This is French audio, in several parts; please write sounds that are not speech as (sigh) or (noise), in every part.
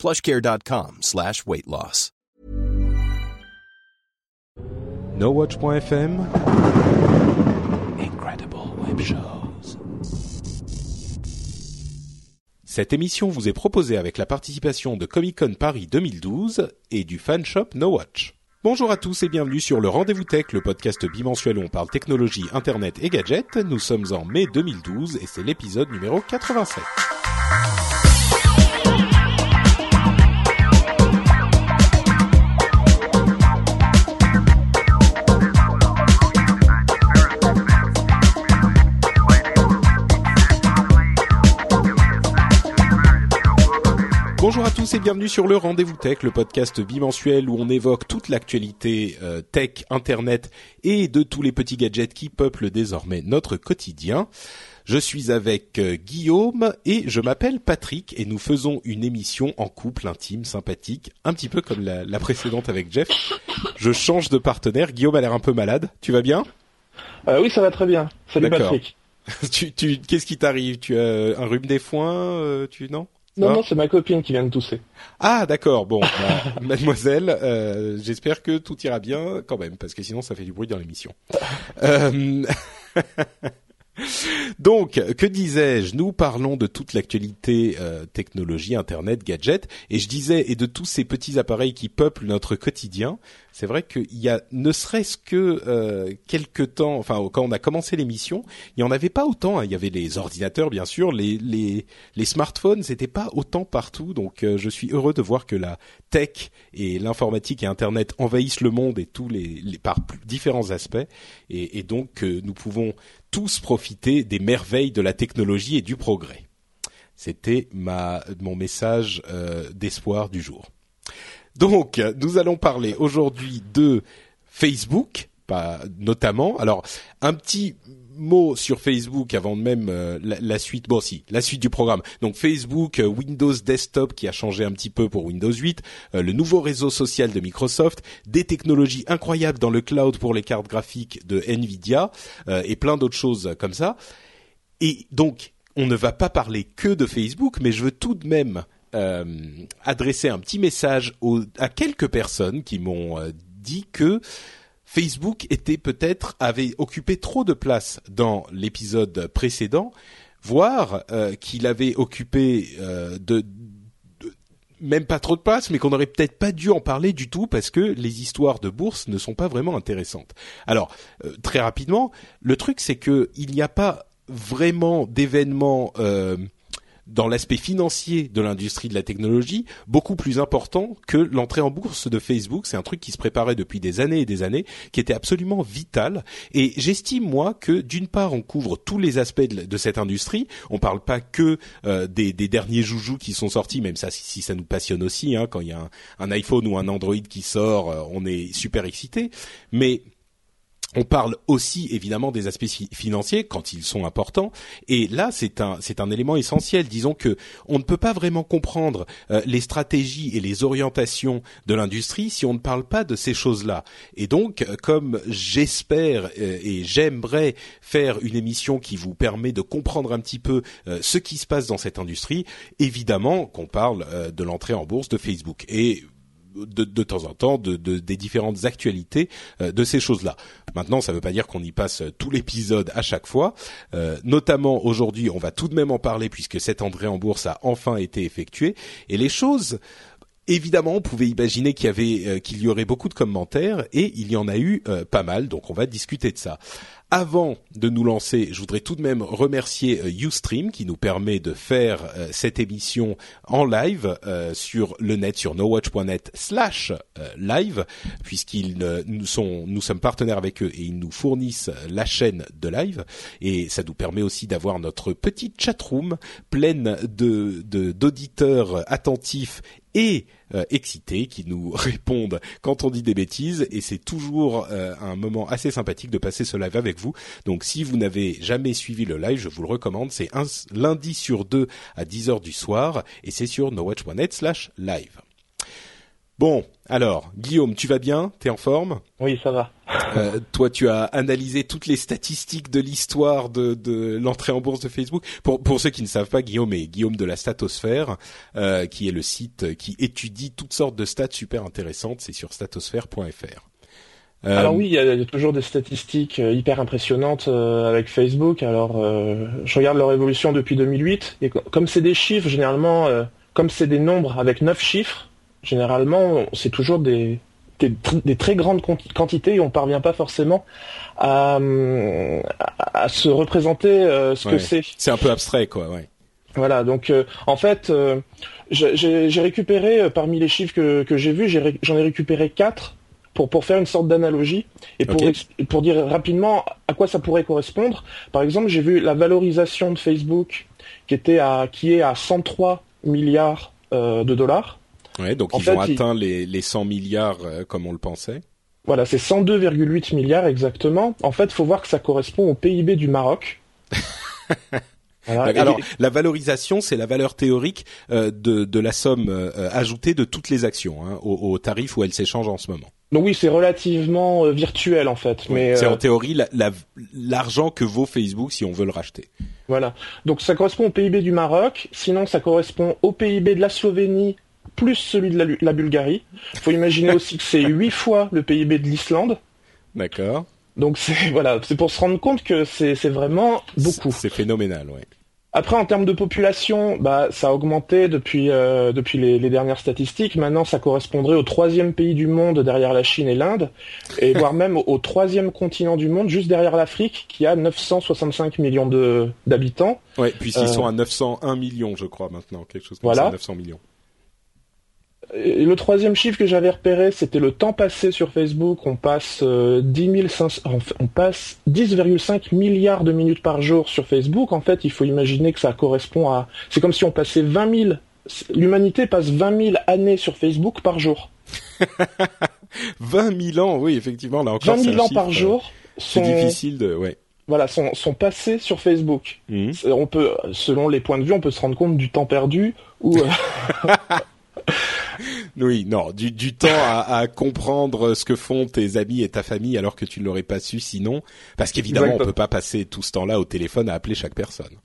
plushcare.com slash weight loss. NoWatch.fm Incredible Web Shows Cette émission vous est proposée avec la participation de Comic Con Paris 2012 et du fan shop NoWatch. Bonjour à tous et bienvenue sur le Rendez-vous Tech, le podcast bimensuel où on parle technologie, internet et gadgets. Nous sommes en mai 2012 et c'est l'épisode numéro 87. Bonjour à tous et bienvenue sur le Rendez-vous Tech, le podcast bimensuel où on évoque toute l'actualité euh, tech, internet et de tous les petits gadgets qui peuplent désormais notre quotidien. Je suis avec euh, Guillaume et je m'appelle Patrick et nous faisons une émission en couple intime, sympathique, un petit peu comme la, la précédente avec Jeff. Je change de partenaire. Guillaume a l'air un peu malade. Tu vas bien? Euh, oui, ça va très bien. Salut. Patrick. (laughs) tu, tu, Qu'est-ce qui t'arrive? Tu as un rhume des foins euh, Tu non? Non, non, c'est ma copine qui vient de tousser. Ah d'accord, bon, bah, (laughs) mademoiselle, euh, j'espère que tout ira bien quand même, parce que sinon ça fait du bruit dans l'émission. (laughs) Euh, (laughs) Donc, que disais-je? Nous parlons de toute l'actualité euh, technologie, internet, gadgets, et je disais et de tous ces petits appareils qui peuplent notre quotidien. C'est vrai qu'il y a, ne serait-ce que euh, quelques temps, enfin quand on a commencé l'émission, il y en avait pas autant. hein. Il y avait les ordinateurs, bien sûr, les les, les smartphones, c'était pas autant partout. Donc, euh, je suis heureux de voir que la tech et l'informatique et Internet envahissent le monde et tous les, par différents aspects, et, et donc euh, nous pouvons tous profiter des merveilles de la technologie et du progrès. C'était ma mon message euh, d'espoir du jour. Donc, nous allons parler aujourd'hui de Facebook, pas notamment. Alors, un petit mot sur Facebook avant même euh, la, suite. Bon, si, la suite du programme. Donc, Facebook, euh, Windows Desktop qui a changé un petit peu pour Windows 8, euh, le nouveau réseau social de Microsoft, des technologies incroyables dans le cloud pour les cartes graphiques de Nvidia et plein d'autres choses comme ça. Et donc, on ne va pas parler que de Facebook, mais je veux tout de même euh, adresser un petit message aux- à quelques personnes qui m'ont euh, dit que Facebook était peut-être avait occupé trop de place dans l'épisode précédent, voire euh, qu'il avait occupé euh, de, de- même pas trop de place, mais qu'on n'aurait peut-être pas dû en parler du tout parce que les histoires de bourse ne sont pas vraiment intéressantes. Alors euh, très rapidement, le truc c'est que il n'y a pas vraiment d'événements euh, dans l'aspect financier de l'industrie de la technologie beaucoup plus important que l'entrée en bourse de Facebook. C'est un truc qui se préparait depuis des années et des années, qui était absolument vital. Et j'estime moi que d'une part on couvre tous les aspects de, cette industrie. On parle pas que euh, des, derniers joujoux qui sont sortis, même ça si, ça nous passionne aussi. Hein, quand il y a un, un iPhone ou un Android qui sort, euh, on est super excité. Mais on parle aussi évidemment des aspects fi- financiers quand ils sont importants. Et là c'est un c'est un élément essentiel. Disons que on ne peut pas vraiment comprendre euh, les stratégies et les orientations de l'industrie si on ne parle pas de ces choses-là. Et donc euh, comme j'espère euh, et j'aimerais faire une émission qui vous permet de comprendre un petit peu ce qui se passe dans cette industrie évidemment qu'on parle de l'entrée en bourse de Facebook. Et de, de temps en temps de, de- des différentes actualités euh, de ces choses-là. Maintenant, ça ne veut pas dire qu'on y passe euh, tout l'épisode à chaque fois. Euh, notamment aujourd'hui, on va tout de même en parler puisque cette entrée en bourse a enfin été effectuée et les choses. Évidemment, on pouvait imaginer qu'il y avait, qu'il y aurait beaucoup de commentaires et il y en a eu pas mal. Donc, on va discuter de ça. Avant de nous lancer, je voudrais tout de même remercier euh, Ustream qui nous permet de faire euh, cette émission en live euh, sur le net sur nowatch.net slash euh, live puisqu'ils euh, nous sont nous sommes partenaires avec eux et ils nous fournissent euh, la chaîne de live. Et ça nous permet aussi d'avoir notre petite chatroom pleine de- d'auditeurs attentifs et euh, excités qui nous (laughs) répondent quand on dit des bêtises et c'est toujours euh, un moment assez sympathique de passer ce live avec vous. Donc si vous n'avez jamais suivi le live, je vous le recommande. C'est un lundi sur deux à 10h du soir et c'est sur nowatch.net slash live. Bon, alors, Guillaume, tu vas bien? T'es en forme? Oui, ça va. euh, toi, tu as analysé toutes les statistiques de l'histoire de, de l'entrée en bourse de Facebook. Pour, pour ceux qui ne savent pas, Guillaume est Guillaume de la Statosphère, euh, qui est le site qui étudie toutes sortes de stats super intéressantes. C'est sur statosphère.fr. Euh, Alors oui, il y, a toujours des statistiques euh, hyper impressionnantes euh, avec Facebook. Alors, je regarde leur évolution depuis 2008, et comme c'est des chiffres, généralement, comme c'est des nombres avec neuf chiffres, généralement, c'est toujours des, des, très grandes quantités et on parvient pas forcément à, à, se représenter euh, ce que c'est. C'est un peu abstrait, quoi. Ouais. Voilà, donc euh, en fait, euh, j'ai récupéré parmi les chiffres que, que j'ai vus, j'en ai, récupéré quatre pour, pour faire une sorte d'analogie et pour, pour dire rapidement à quoi ça pourrait correspondre. Par exemple, j'ai vu la valorisation de Facebook qui était à qui est à 103 milliards de dollars. Ouais, donc ils ont atteint les, les 100 milliards euh, comme on le pensait. Voilà, c'est 102,8 milliards exactement. En fait, il faut voir que ça correspond au PIB du Maroc. (laughs) Alors, la valorisation, c'est la valeur théorique euh, de, de la somme euh, ajoutée de toutes les actions hein, au, au, tarif où elles s'échangent en ce moment. Donc oui, c'est relativement virtuel en fait. mais c'est en théorie l'argent la, que vaut Facebook si on veut le racheter. Voilà. Donc ça correspond au PIB du Maroc. Sinon, ça correspond au PIB de la Slovénie, plus celui de la, la Bulgarie. Il faut imaginer aussi que c'est huit fois le PIB de l'Islande. D'accord. Donc c'est (laughs) voilà, c'est pour se rendre compte que c'est vraiment beaucoup. C'est phénoménal, ouais. Après, en termes de population, bah, ça a augmenté depuis euh, depuis les, dernières statistiques. Maintenant, ça correspondrait au troisième pays du monde derrière la Chine et l'Inde, et (laughs) voire même au, troisième continent du monde, juste derrière l'Afrique, qui a 965 millions d'habitants. Ouais, puisqu'ils sont à 901 millions, je crois maintenant, quelque chose comme voilà. ça, 900 millions le troisième chiffre que j'avais repéré, c'était le temps passé sur Facebook. On passe euh, 10 on passe 10,5 milliards de minutes par jour sur Facebook. En fait, il faut imaginer que ça correspond à, c'est comme si on passait 20 000, l'humanité passe 20 000 années sur Facebook par jour. (laughs) 20 000 ans, oui, effectivement, là encore. 20 000 ans par jour. C'est difficile de, ouais. Voilà, sont, sont passés sur Facebook. Mmh. On peut, selon les points de vue, on peut se rendre compte du temps perdu ou. Euh, (laughs) oui, non, du, du temps à, à, comprendre ce que font tes amis et ta famille alors que tu ne l'aurais pas su sinon, parce qu'évidemment on peut pas passer tout ce temps-là au téléphone à appeler chaque personne.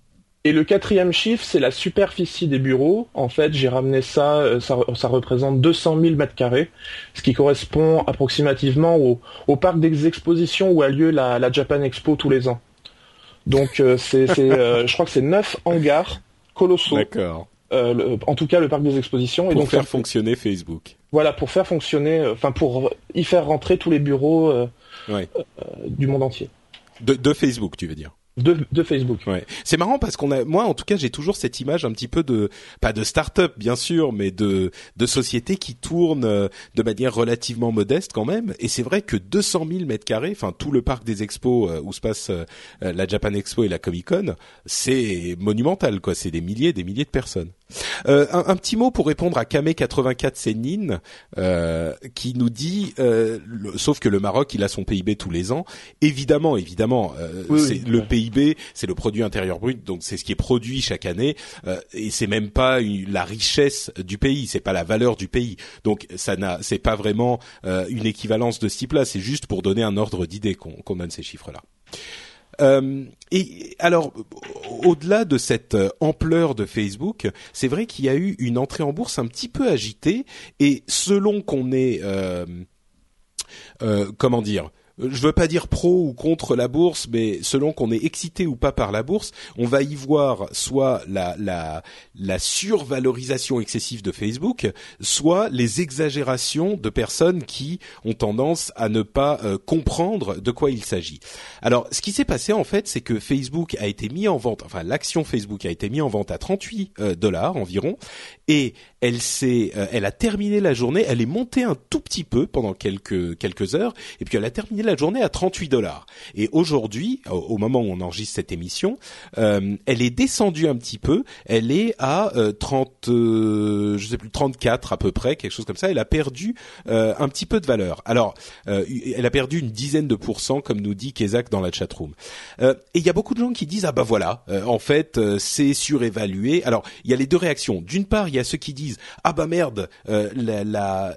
Et le quatrième chiffre, c'est la superficie des bureaux. En fait, j'ai ramené ça, euh, ça, ça, représente 200 000 mètres carrés, ce qui correspond approximativement au, au parc des expositions où a lieu la, la Japan Expo tous les ans. Donc, euh, c'est, euh, je crois que c'est neuf hangars colossaux. D'accord. Euh, en tout cas le parc des expositions. Pour et donc faire fonctionner Facebook. Voilà, pour faire fonctionner, euh, enfin pour y faire rentrer tous les bureaux euh, du monde entier. de Facebook, tu veux dire de, de Facebook. Ouais. C'est marrant parce qu'on a, moi en tout cas, j'ai toujours cette image un petit peu de, pas de start-up bien sûr, mais de de société qui tourne euh, de manière relativement modeste quand même. Et c'est vrai que 200 000 mètres carrés, enfin tout le parc des expos euh, où se passe euh, la Japan Expo et la Comic Con, c'est monumental quoi. C'est des milliers, des milliers de personnes. Euh, un, un, petit mot pour répondre à Kame84 Sénine euh, qui nous dit, euh, sauf que le Maroc, il a son PIB tous les ans. Évidemment, évidemment, c'est le PIB, c'est le produit intérieur brut, donc c'est ce qui est produit chaque année, et c'est même pas la richesse du pays, c'est pas la valeur du pays. Donc ça n'a, c'est pas vraiment une équivalence de ce type-là. C'est juste pour donner un ordre d'idée qu'on donne ces chiffres-là. Euh, et alors, au-delà de cette euh, ampleur de Facebook, c'est vrai qu'il y a eu une entrée en bourse un petit peu agitée, et selon qu'on est, euh, comment dire, je veux pas dire pro ou contre la bourse, mais selon qu'on est excité ou pas par la bourse, on va y voir soit la, la, la survalorisation excessive de Facebook, soit les exagérations de personnes qui ont tendance à ne pas euh, comprendre de quoi il s'agit. Alors, ce qui s'est passé en fait, c'est que Facebook a été mis en vente, enfin l'action Facebook a été mis en vente à 38 euh, dollars environ, et elle s'est, euh, elle a terminé la journée, elle est montée un tout petit peu pendant quelques quelques heures, et puis elle a terminé la journée à 38 dollars. Et aujourd'hui, au, moment où on enregistre cette émission, euh, elle est descendue un petit peu, elle est à 30, je sais plus 34 à peu près, quelque chose comme ça. Elle a perdu un petit peu de valeur. Alors, elle a perdu une dizaine de pourcents, comme nous dit Kezak dans la chatroom. et il y a beaucoup de gens qui disent ah bah voilà, en fait c'est surévalué. Alors il y a les deux réactions. D'une part, il y a ceux qui disent ah bah merde, euh, la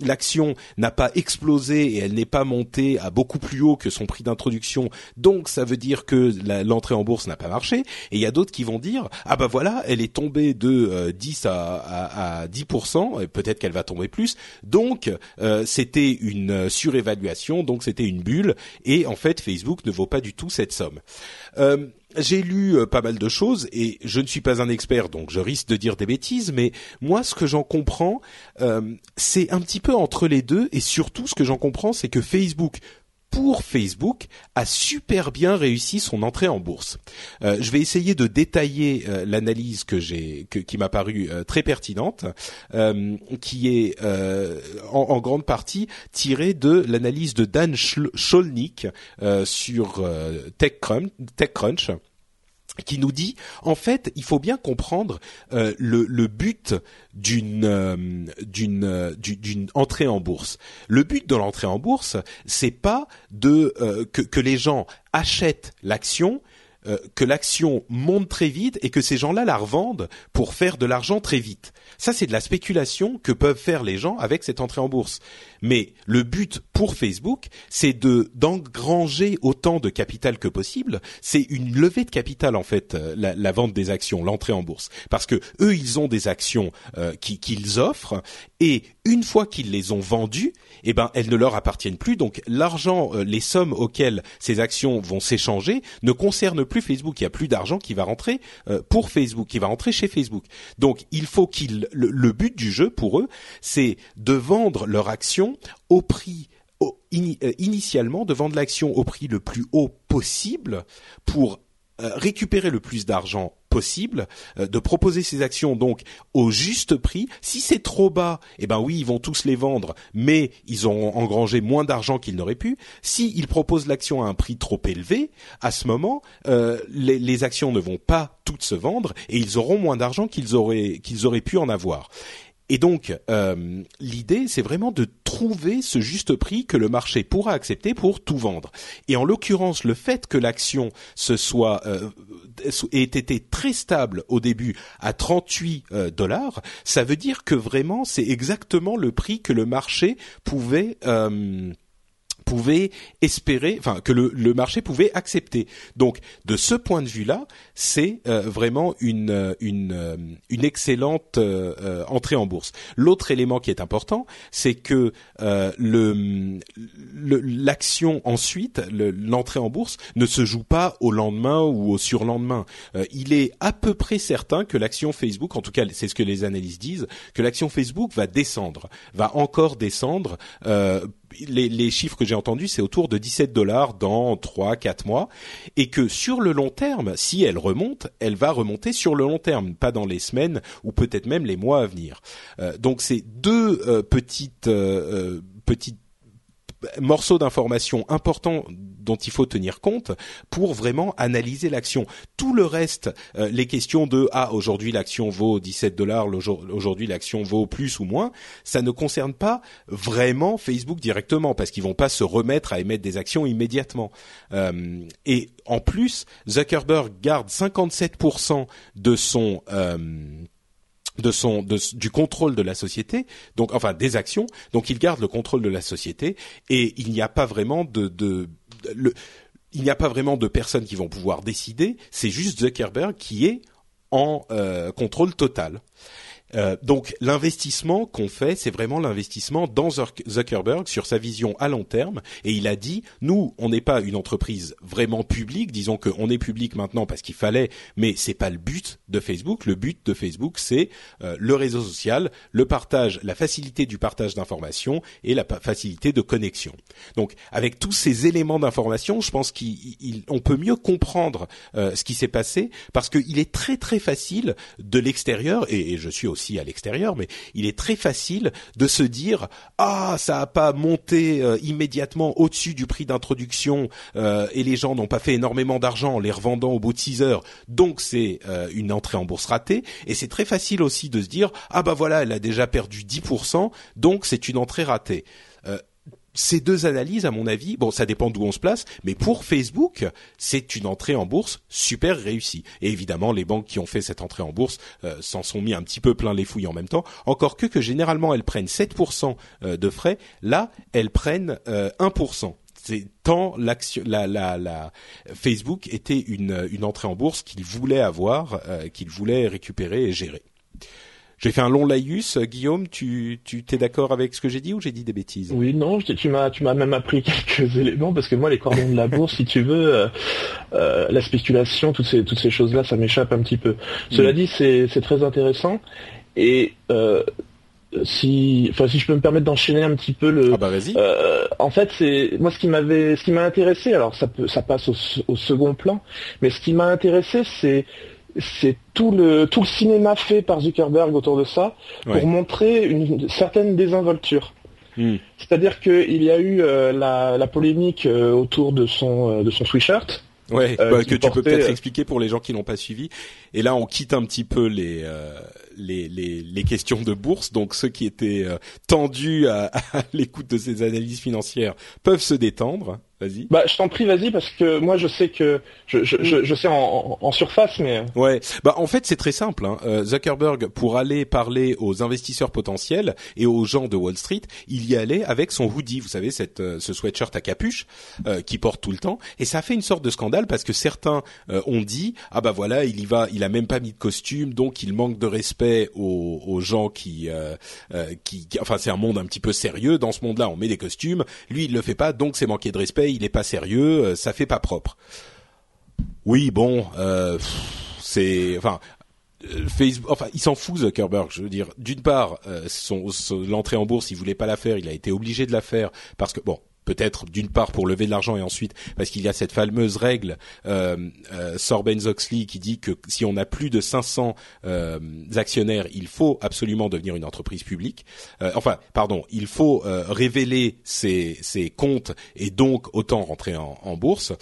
l'action n'a pas explosé et elle n'est pas montée à beaucoup plus haut que son prix d'introduction, donc ça veut dire que l'entrée en bourse n'a pas marché. Et il y a d'autres qui vont dire ah bah voilà, elle est tombée de 10 euh, à, à, 10%, peut-être qu'elle va tomber plus, donc euh, c'était une surévaluation, donc c'était une bulle, et en fait Facebook ne vaut pas du tout cette somme. J'ai lu euh, pas mal de choses et je ne suis pas un expert, donc je risque de dire des bêtises, mais moi, ce que j'en comprends, euh, c'est un petit peu entre les deux et surtout, ce que j'en comprends, c'est que Facebook pour Facebook a super bien réussi son entrée en bourse. Euh, je vais essayer de détailler euh, l'analyse que j'ai, qui m'a paru euh, très pertinente, qui est en, en, grande partie tirée de l'analyse de Dan Scholnick sur TechCrunch. TechCrunch qui nous dit en fait il faut bien comprendre euh, le, but d'une euh, d'une euh, d'une entrée en bourse. Le but de l'entrée en bourse, c'est pas de que, que les gens achètent l'action que l'action monte très vite et que ces gens-là la revendent pour faire de l'argent très vite. Ça, c'est de la spéculation que peuvent faire les gens avec cette entrée en bourse. Mais le but pour Facebook, c'est de d'engranger autant de capital que possible. C'est une levée de capital en fait, euh, la, vente des actions, l'entrée en bourse, parce que eux, ils ont des actions euh, qu'ils offrent et une fois qu'ils les ont vendues, eh ben elles ne leur appartiennent plus. Donc l'argent, euh, les sommes auxquelles ces actions vont s'échanger ne concernent plus Facebook. Il y a plus d'argent qui va rentrer pour Facebook, qui va rentrer chez Facebook. Donc il faut qu'ils le, le but du jeu pour eux, c'est de vendre leur action au prix euh, initialement de vendre l'action au prix le plus haut possible pour euh, récupérer le plus d'argent possible, euh, de proposer ces actions donc au juste prix. Si c'est trop bas, eh ben oui, ils vont tous les vendre, mais ils ont engrangé moins d'argent qu'ils n'auraient pu. Si ils proposent l'action à un prix trop élevé, à ce moment, les, actions ne vont pas toutes se vendre et ils auront moins d'argent qu'ils auraient pu en avoir. Et donc, euh, l'idée, c'est vraiment de trouver ce juste prix que le marché pourra accepter pour tout vendre. Et en l'occurrence, le fait que l'action se soit euh, ait été très stable au début à 38 euh, dollars, ça veut dire que vraiment, c'est exactement le prix que le marché pouvait pouvait espérer, enfin que le, marché pouvait accepter. Donc de ce point de vue-là, c'est euh, vraiment une euh, une, euh, une excellente entrée en bourse. L'autre élément qui est important, c'est que le l'action ensuite, l'entrée en bourse, ne se joue pas au lendemain ou au surlendemain. il est à peu près certain que l'action Facebook, en tout cas c'est ce que les analystes disent, que l'action Facebook va descendre, va encore descendre les, chiffres que j'ai entendus, c'est autour de 17 dollars dans 3-4 mois, et que sur le long terme, si elle remonte, elle va remonter sur le long terme, pas dans les semaines ou peut-être même les mois à venir. Euh, donc c'est deux euh, petites euh, petites morceaux d'informations importants dont il faut tenir compte pour vraiment analyser l'action. Tout le reste, euh, les questions de ah aujourd'hui l'action vaut 17 dollars, aujourd'hui l'action vaut plus ou moins, ça ne concerne pas vraiment Facebook directement parce qu'ils vont pas se remettre à émettre des actions immédiatement. Euh, et en plus, Zuckerberg garde 57% de son euh, du contrôle de la société, donc enfin des actions, donc il garde le contrôle de la société et il n'y a pas vraiment de, il n'y a pas vraiment de personnes qui vont pouvoir décider, c'est juste Zuckerberg qui est en euh, contrôle total. Euh, donc l'investissement qu'on fait, c'est vraiment l'investissement dans Zuckerberg sur sa vision à long terme. Et il a dit, nous, on n'est pas une entreprise vraiment publique. Disons qu'on est public maintenant parce qu'il fallait, mais c'est pas le but de Facebook. Le but de Facebook, c'est euh, le réseau social, le partage, la facilité du partage d'informations et la facilité de connexion. Donc avec tous ces éléments d'information, je pense qu'on peut mieux comprendre euh, ce qui s'est passé parce qu'il est très très facile de l'extérieur et, et je suis aussi aussi à l'extérieur, mais il est très facile de se dire ah ça a pas monté euh, immédiatement au-dessus du prix d'introduction euh, et les gens n'ont pas fait énormément d'argent en les revendant au bout de 6 heures, donc c'est euh, une entrée en bourse ratée. Et c'est très facile aussi de se dire ah bah voilà elle a déjà perdu 10%, donc c'est une entrée ratée ces deux analyses, à mon avis, bon, ça dépend d'où on se place, mais pour Facebook, c'est une entrée en bourse super réussie. Et évidemment, les banques qui ont fait cette entrée en bourse euh, s'en sont mis un petit peu plein les fouilles en même temps. Encore que que généralement elles prennent 7% euh, de frais, là elles prennent 1%. Euh, c'est tant la, Facebook était une, une entrée en bourse qu'il voulait avoir, qu'il voulait récupérer et gérer. J'ai fait un long laïus. Guillaume, tu tu t'es d'accord avec ce que j'ai dit ou j'ai dit des bêtises? Oui, non, tu m'as tu m'as même appris (laughs) quelques éléments parce que moi les cordons de la bourse, si tu veux, euh, euh, la spéculation, toutes ces toutes ces choses là, ça m'échappe un petit peu. Cela mm. dit, c'est c'est très intéressant et euh, si, enfin, si je peux me permettre d'enchaîner un petit peu le. Ah bah vas-y. en fait, c'est moi ce qui m'avait, ce qui m'a intéressé. Alors ça peut, ça passe au, au second plan, mais ce qui m'a intéressé, c'est c'est tout le tout le cinéma fait par Zuckerberg autour de ça pour montrer une certaine désinvolture. Hmm. C'est-à-dire qu'il y a eu euh, la, polémique euh, autour de son euh, de son sweatshirt. Ouais, bah, que tu peux peut-être expliquer pour les gens qui n'ont pas suivi. Et là, on quitte un petit peu les les, les, les, questions de bourse. Donc ceux qui étaient tendus à, (laughs) à l'écoute de ces analyses financières peuvent se détendre. Vas-y. Bah, je t'en prie, vas-y, parce que moi, je sais que je, je, je, sais en, en, surface, mais. Ouais. Bah, en fait, c'est très simple. Hein. Euh, Zuckerberg, pour aller parler aux investisseurs potentiels et aux gens de Wall Street, il y allait avec son hoodie. Vous savez, cette, euh, ce sweatshirt à capuche euh, qui porte tout le temps. Et ça a fait une sorte de scandale parce que certains ont dit ah bah voilà, il y va, il a même pas mis de costume, donc il manque de respect aux, aux gens qui, qui, qui, enfin, c'est un monde un petit peu sérieux. Dans ce monde-là, on met des costumes. Lui, il le fait pas, donc c'est manquer de respect il est pas sérieux, euh, ça fait pas propre. Oui, bon, euh, c'est, enfin, euh, Facebook, enfin, il s'en fout Zuckerberg. Je veux dire, d'une part, son, l'entrée en bourse, il voulait pas la faire, il a été obligé de la faire parce que bon, peut-être d'une part pour lever de l'argent et ensuite parce qu'il y a cette fameuse règle euh, euh, qui dit que si on a plus de 500 euh, actionnaires, il faut absolument devenir une entreprise publique. Euh, enfin, pardon, il faut euh, révéler ses, ses, comptes et donc autant rentrer en, en bourse.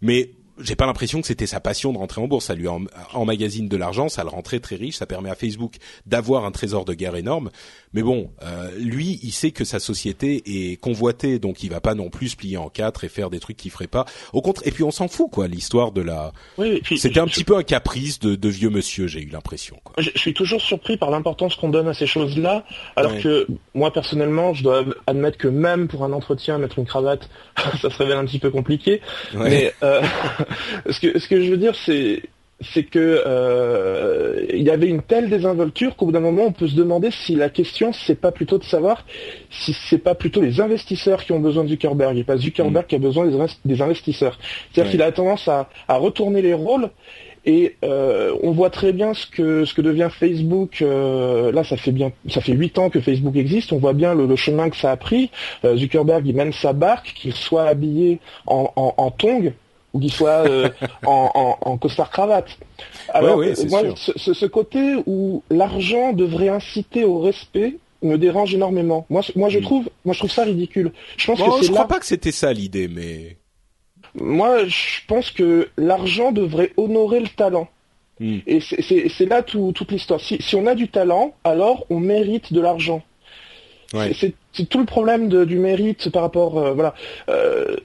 Mais j'ai pas l'impression que c'était sa passion de rentrer en bourse. Ça lui emmagasine de l'argent, ça le rend très très riche, ça permet à Facebook d'avoir un trésor de guerre énorme. Mais bon, euh, lui, il sait que sa société est convoitée, donc il va pas non plus se plier en quatre et faire des trucs qu'il ferait pas. Au contraire, et puis on s'en fout quoi. L'histoire de la, oui, c'était un petit peu un caprice de, de vieux monsieur, j'ai eu l'impression. Je, suis toujours surpris par l'importance qu'on donne à ces choses-là, alors que moi personnellement, je dois admettre que même pour un entretien, mettre une cravate, (laughs) ça se révèle un petit peu compliqué. Mais euh, (laughs) ce que ce que je veux dire, c'est c'est que euh, il y avait une telle désinvolture qu'au bout d'un moment on peut se demander si la question c'est pas plutôt de savoir si c'est pas plutôt les investisseurs qui ont besoin de Zuckerberg et pas Zuckerberg qui a besoin des, investisseurs. C'est-à-dire qu'il a tendance à, retourner les rôles et euh, on voit très bien ce que ce que devient Facebook. Euh, là, ça fait bien, ça fait huit ans que Facebook existe. On voit bien le, chemin que ça a pris. Zuckerberg, il mène sa barque, qu'il soit habillé en, en, en tongs ou qu'il soit euh, (laughs) en, en, costard cravate. Alors moi, ce, ce, côté où l'argent devrait inciter au respect me dérange énormément. Moi, moi je hmm. trouve, moi je trouve ça ridicule. Je pense que je crois pas que c'était ça l'idée, mais moi je pense que l'argent devrait honorer le talent. Hmm. Et c'est là tout, toute l'histoire. Si, si, on a du talent, alors on mérite de l'argent. Ouais. C'est tout le problème de, du mérite par rapport, euh, voilà. Euh,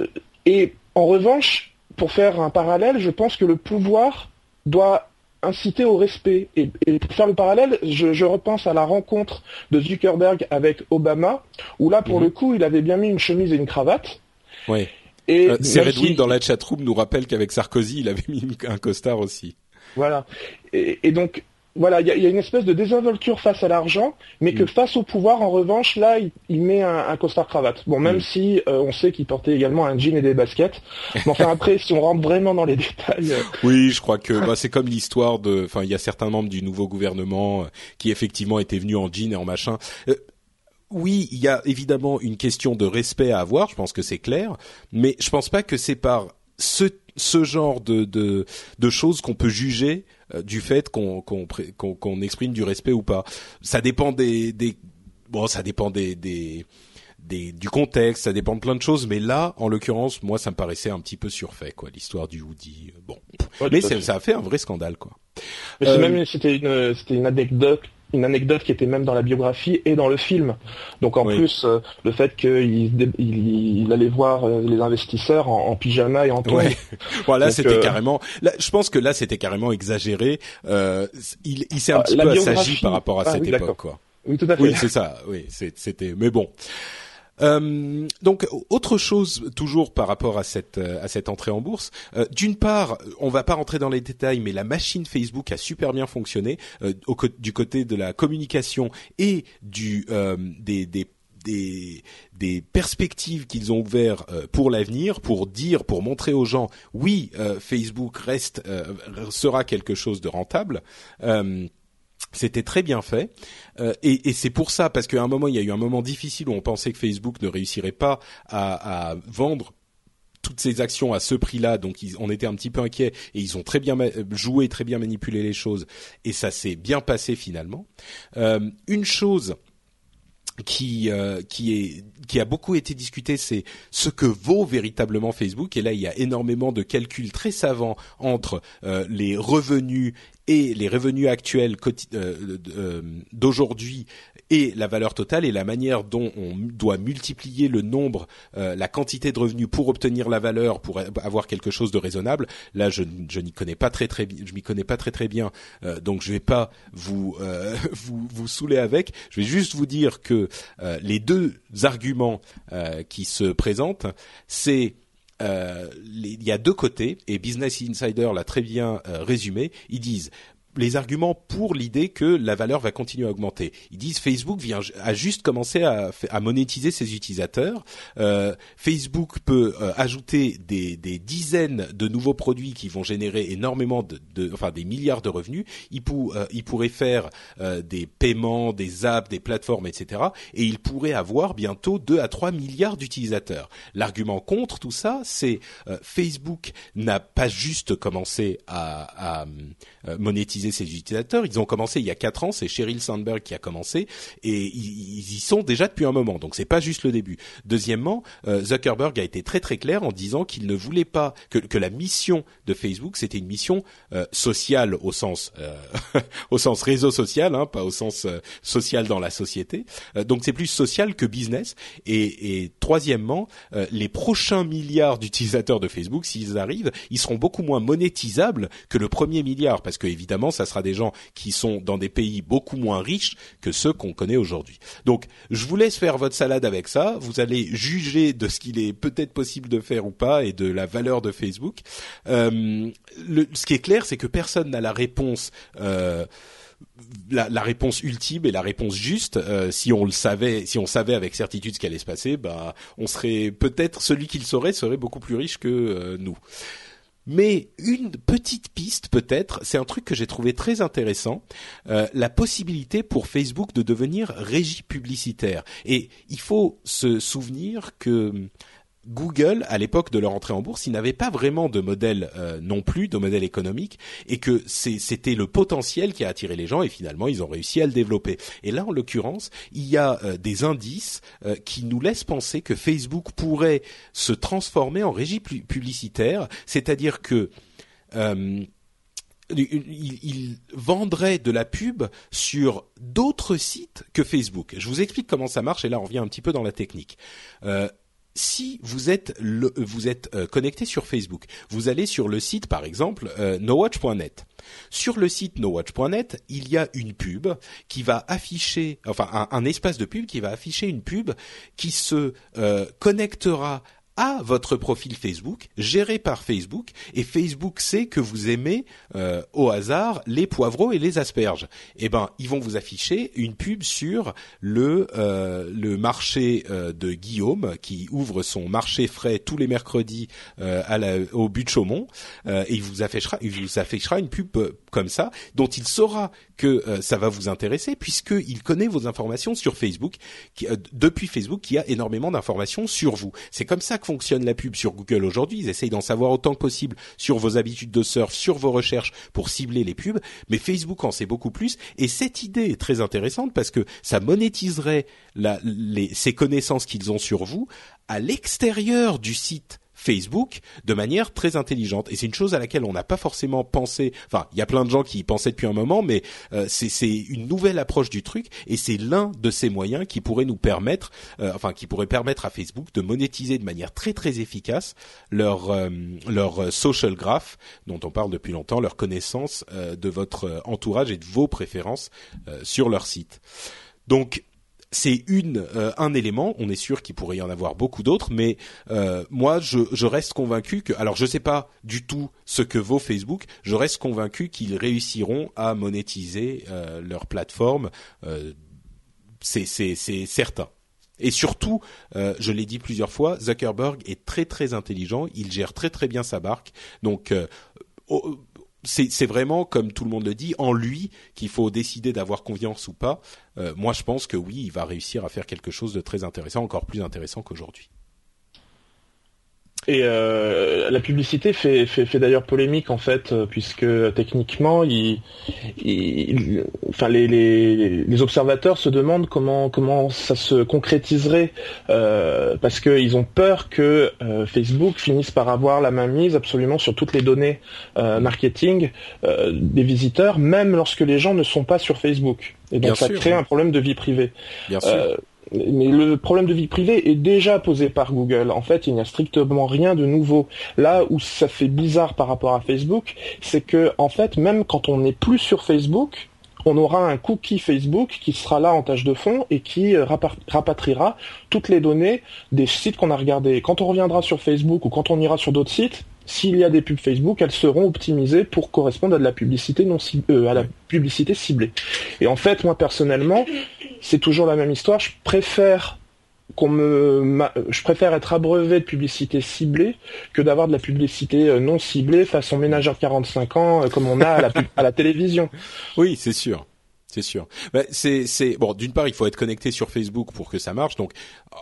et en revanche, pour faire un parallèle, je pense que le pouvoir doit inciter au respect. Et, pour faire le parallèle, je, repense à la rencontre de Zuckerberg avec Obama, où là, pour mhm. le coup, il avait bien mis une chemise et une cravate. Oui. Et euh, Redwin dans la chatroom nous rappelle qu'avec Sarkozy, il avait mis un costard aussi. Voilà. et donc, voilà, il y, y a, une espèce de désinvolture face à l'argent, mais que mm. face au pouvoir, en revanche, là, il, met un, un, costard cravate. Bon, même mm. si euh, on sait qu'il portait également un jean et des baskets. Mais enfin, (laughs) après, si on rentre vraiment dans les détails. Euh, oui, je crois que bah, c'est comme l'histoire de. Enfin, il y a certains membres du nouveau gouvernement euh, qui effectivement étaient venus en jean et en machin. oui, il y a évidemment une question de respect à avoir. Je pense que c'est clair, mais je pense pas que c'est par ce ce genre de, de, de choses qu'on peut juger du fait qu'on qu'on exprime du respect ou pas. Ça dépend des, des bon, ça dépend des, des des, du contexte, ça dépend de plein de choses, mais là, en l'occurrence, moi, ça me paraissait un petit peu surfait, quoi, l'histoire du hoodie. Bon, mais ça a fait un vrai scandale, quoi. Mais euh... même c'était une c'était une anecdote une anecdote qui était même dans la biographie et dans le film. Donc en plus, euh, le fait qu'il il, allait voir euh, les investisseurs en, pyjama et en toile. (laughs) voilà, c'était euh, carrément. Là, je pense que là, c'était carrément exagéré. il, il s'est un ah, petit peu assagi par rapport à ah cette époque, quoi. Oui, tout à fait. Oui, c'est ça. Oui, c'était. Mais bon. Euh, donc autre chose toujours par rapport à cette euh, à cette entrée en bourse. Euh, d'une part, on va pas rentrer dans les détails, mais la machine Facebook a super bien fonctionné au, du côté de la communication et du des, des des, des, perspectives qu'ils ont ouvert pour l'avenir, pour dire, pour montrer aux gens, oui, Facebook reste sera quelque chose de rentable. C'était très bien fait euh, et, c'est pour ça parce qu'à un moment il y a eu un moment difficile où on pensait que Facebook ne réussirait pas à, vendre toutes ces actions à ce prix-là, donc ils, on était un petit peu inquiets et ils ont très bien joué, très bien manipulé les choses et ça s'est bien passé finalement. Euh, une chose qui euh, qui est qui a beaucoup été discuté, c'est ce que vaut véritablement Facebook. Et là, il y a énormément de calculs très savants entre les revenus et les revenus actuels euh, euh, d'aujourd'hui et la valeur totale et la manière dont on doit multiplier le nombre, euh, la quantité de revenus pour obtenir la valeur, pour avoir quelque chose de raisonnable. Là, je, je n'y connais pas très très, je m'y connais pas très très bien, donc je vais pas vous (laughs) vous vous saouler avec. Je vais juste vous dire que les deux arguments qui se présentent, c'est euh, il y a deux côtés et Business Insider l'a très bien euh, résumé. Ils disent les arguments pour l'idée que la valeur va continuer à augmenter. Ils disent Facebook vient a juste commencé à, à monétiser ses utilisateurs. Euh, Facebook peut euh, ajouter des, des, dizaines de nouveaux produits qui vont générer énormément de, de enfin des milliards de revenus. Il, pour, euh, pourrait faire des paiements, des apps, des plateformes, etc. Et il pourrait avoir bientôt 2 à 3 milliards d'utilisateurs. L'argument contre tout ça, c'est Facebook n'a pas juste commencé à, à monétiser ses utilisateurs. Ils ont commencé il y a quatre ans, c'est Sheryl Sandberg qui a commencé et ils, y sont déjà depuis un moment. Donc c'est pas juste le début. Deuxièmement, euh, Zuckerberg a été très très clair en disant qu'il ne voulait pas que, que la mission de Facebook c'était une mission euh, sociale au sens euh, (laughs) au sens réseau social, hein, pas au sens social dans la société. donc c'est plus social que business. Et, et troisièmement, les prochains milliards d'utilisateurs de Facebook, s'ils arrivent, ils seront beaucoup moins monétisables que le premier milliard parce que évidemment ça sera des gens qui sont dans des pays beaucoup moins riches que ceux qu'on connaît aujourd'hui. Donc, je vous laisse faire votre salade avec ça. Vous allez juger de ce qu'il est peut-être possible de faire ou pas et de la valeur de Facebook. Euh, le, ce qui est clair, c'est que personne n'a la réponse. Euh, la, la, réponse ultime et la réponse juste, euh, si on le savait, si on savait avec certitude ce qui allait se passer, bah, on serait peut-être celui qui le saurait serait beaucoup plus riche que euh, nous. Mais une petite piste peut-être, c'est un truc que j'ai trouvé très intéressant, euh, la possibilité pour Facebook de devenir régie publicitaire. Et il faut se souvenir que Google, à l'époque de leur entrée en bourse, ils n'avaient pas vraiment de modèle euh, non plus, de modèle économique, et que c'était le potentiel qui a attiré les gens, et finalement, ils ont réussi à le développer. Et là, en l'occurrence, il y a euh, des indices euh, qui nous laissent penser que Facebook pourrait se transformer en régie publicitaire, c'est-à-dire que il, vendrait de la pub sur d'autres sites que Facebook. Je vous explique comment ça marche et là on revient un petit peu dans la technique si vous êtes vous êtes euh, connecté sur Facebook, vous allez sur le site par exemple euh, nowatch.net. Sur le site nowatch.net, il y a une pub qui va afficher, enfin un, espace de pub qui va afficher une pub qui se euh, connectera à votre profil Facebook, géré par Facebook, et Facebook sait que vous aimez euh, au hasard les poivreaux et les asperges. Eh ben, ils vont vous afficher une pub sur le euh, le marché euh, de Guillaume qui ouvre son marché frais tous les mercredis au but Chaumont, et il vous affichera il vous affichera une pub comme ça, dont il saura que euh, ça va vous intéresser, puisqu'il connaît vos informations sur Facebook, euh, depuis Facebook, qui a énormément d'informations sur vous. C'est comme ça que fonctionne la pub sur Google aujourd'hui. Ils essayent d'en savoir autant que possible sur vos habitudes de surf, sur vos recherches pour cibler les pubs, mais Facebook en sait beaucoup plus. Et cette idée est très intéressante parce que ça monétiserait ces connaissances qu'ils ont sur vous à l'extérieur du site Facebook de manière très intelligente. Et c'est une chose à laquelle on n'a pas forcément pensé. Enfin, il y a plein de gens qui y pensaient depuis un moment, mais euh, c'est une nouvelle approche du truc et c'est l'un de ces moyens qui pourrait nous permettre, euh, enfin, qui pourrait permettre à Facebook de monétiser de manière très très efficace leur euh, leur social graph dont on parle depuis longtemps, leur connaissance de votre entourage et de vos préférences sur leur site. Donc c'est une euh, un élément. On est sûr qu'il pourrait y en avoir beaucoup d'autres, mais euh, moi je, reste convaincu que alors je sais pas du tout ce que vaut Facebook. Je reste convaincu qu'ils réussiront à monétiser euh, leur plateforme. c'est certain. Et surtout, je l'ai dit plusieurs fois, Zuckerberg est très très intelligent. Il gère très très bien sa barque. Donc c'est vraiment, comme tout le monde le dit, en lui qu'il faut décider d'avoir confiance ou pas. Euh, moi, je pense que oui, il va réussir à faire quelque chose de très intéressant, encore plus intéressant qu'aujourd'hui. Et euh, la publicité fait, fait, fait d'ailleurs polémique en fait, euh, puisque techniquement, il, il, enfin les, les, les, observateurs se demandent comment comment ça se concrétiserait, euh, parce qu'ils ont peur que euh, Facebook finisse par avoir la main mise absolument sur toutes les données euh, marketing des visiteurs, même lorsque les gens ne sont pas sur Facebook. Et donc ça crée un problème de vie privée. Bien sûr mais le problème de vie privée est déjà posé par Google. En fait, il n'y a strictement rien de nouveau. Là où ça fait bizarre par rapport à Facebook, c'est que en fait, même quand on n'est plus sur Facebook, on aura un cookie Facebook qui sera là en tâche de fond et qui euh, rapatriera toutes les données des sites qu'on a regardés. Quand on reviendra sur Facebook ou quand on ira sur d'autres sites, s'il y a des pubs Facebook, elles seront optimisées pour correspondre à de la publicité non euh, à la publicité ciblée. Et en fait, moi personnellement, c'est toujours la même histoire. Je préfère qu'on me, je préfère être abreuvé de publicité ciblée que d'avoir de la publicité euh, non ciblée façon ménageur 45 ans euh, comme on a à la, à la télévision. Oui, c'est sûr c'est sûr. c'est c'est bon. D'une part, il faut être connecté sur Facebook pour que ça marche. Donc,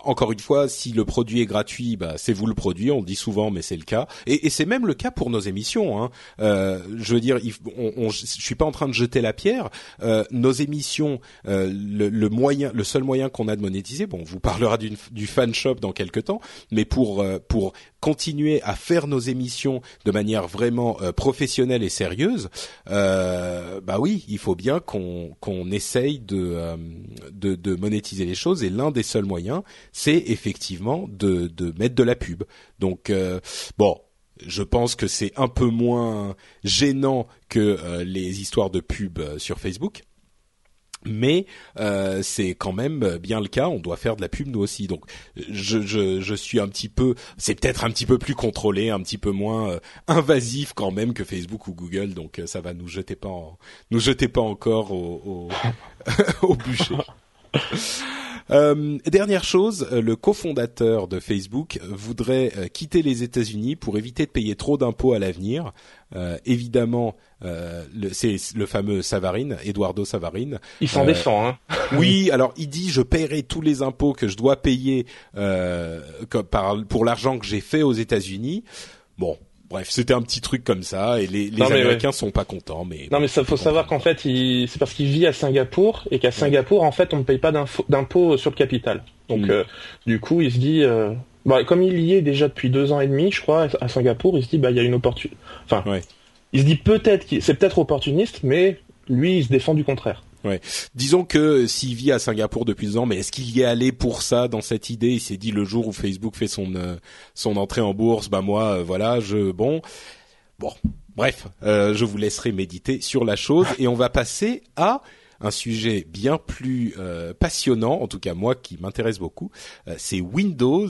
encore une fois, si le produit est gratuit, bah c'est vous le produit. On le dit souvent, mais c'est le cas. Et, et c'est même le cas pour nos émissions. Hein. Euh, je veux dire, on, on, je suis pas en train de jeter la pierre. Euh, nos émissions, euh, le, le, moyen, le seul moyen qu'on a de monétiser. Bon, on vous parlera du fan shop dans quelques temps, mais pour euh, pour continuer à faire nos émissions de manière vraiment euh, professionnelle et sérieuse, euh, bah oui, il faut bien qu'on qu'on essaye euh, de, monétiser les choses. Et l'un des seuls moyens, c'est effectivement de de mettre de la pub. Donc bon, je pense que c'est un peu moins gênant que les histoires de pub sur Facebook mais euh, c'est quand même bien le cas. On doit faire de la pub nous aussi. Donc je, je, je suis un petit peu, c'est peut-être un petit peu plus contrôlé, un petit peu moins euh, invasif quand même que Facebook ou Google. Donc euh, ça va nous jeter pas, en, nous jeter pas encore au, au, (laughs) au bûcher. (laughs) Euh, dernière chose, euh, le cofondateur de Facebook voudrait euh, quitter les États-Unis pour éviter de payer trop d'impôts à l'avenir. évidemment, c'est le fameux Savarine, Eduardo Savarine. Il s'en défend. Hein (laughs) oui, alors il dit je paierai tous les impôts que je dois payer pour l'argent que j'ai fait aux États-Unis. Bon, Bref, c'était un petit truc comme ça, et les, les Américains sont pas contents. Mais non, mais ça faut savoir qu'en fait, c'est parce qu'il vit à Singapour et qu'à Singapour, en fait, on ne paye pas d'impôts sur le capital. Donc, mm. euh, du coup, il se dit, euh, bah, comme il y est déjà depuis deux ans et demi, je crois, à Singapour, il se dit, bah, il y a une opportunité. Enfin, il se dit peut-être, c'est peut-être opportuniste, mais lui, il se défend du contraire. Ouais. Disons que s'il vit à Singapour depuis deux ans, mais est-ce qu'il y est allé pour ça dans cette idée? Il s'est dit le jour où Facebook fait son euh, son entrée en bourse, bah moi, euh, voilà, je bon, bon, bref, euh, je vous laisserai méditer sur la chose. Et on va passer à un sujet bien plus euh, passionnant, en tout cas moi qui m'intéresse beaucoup. Euh, c'est Windows,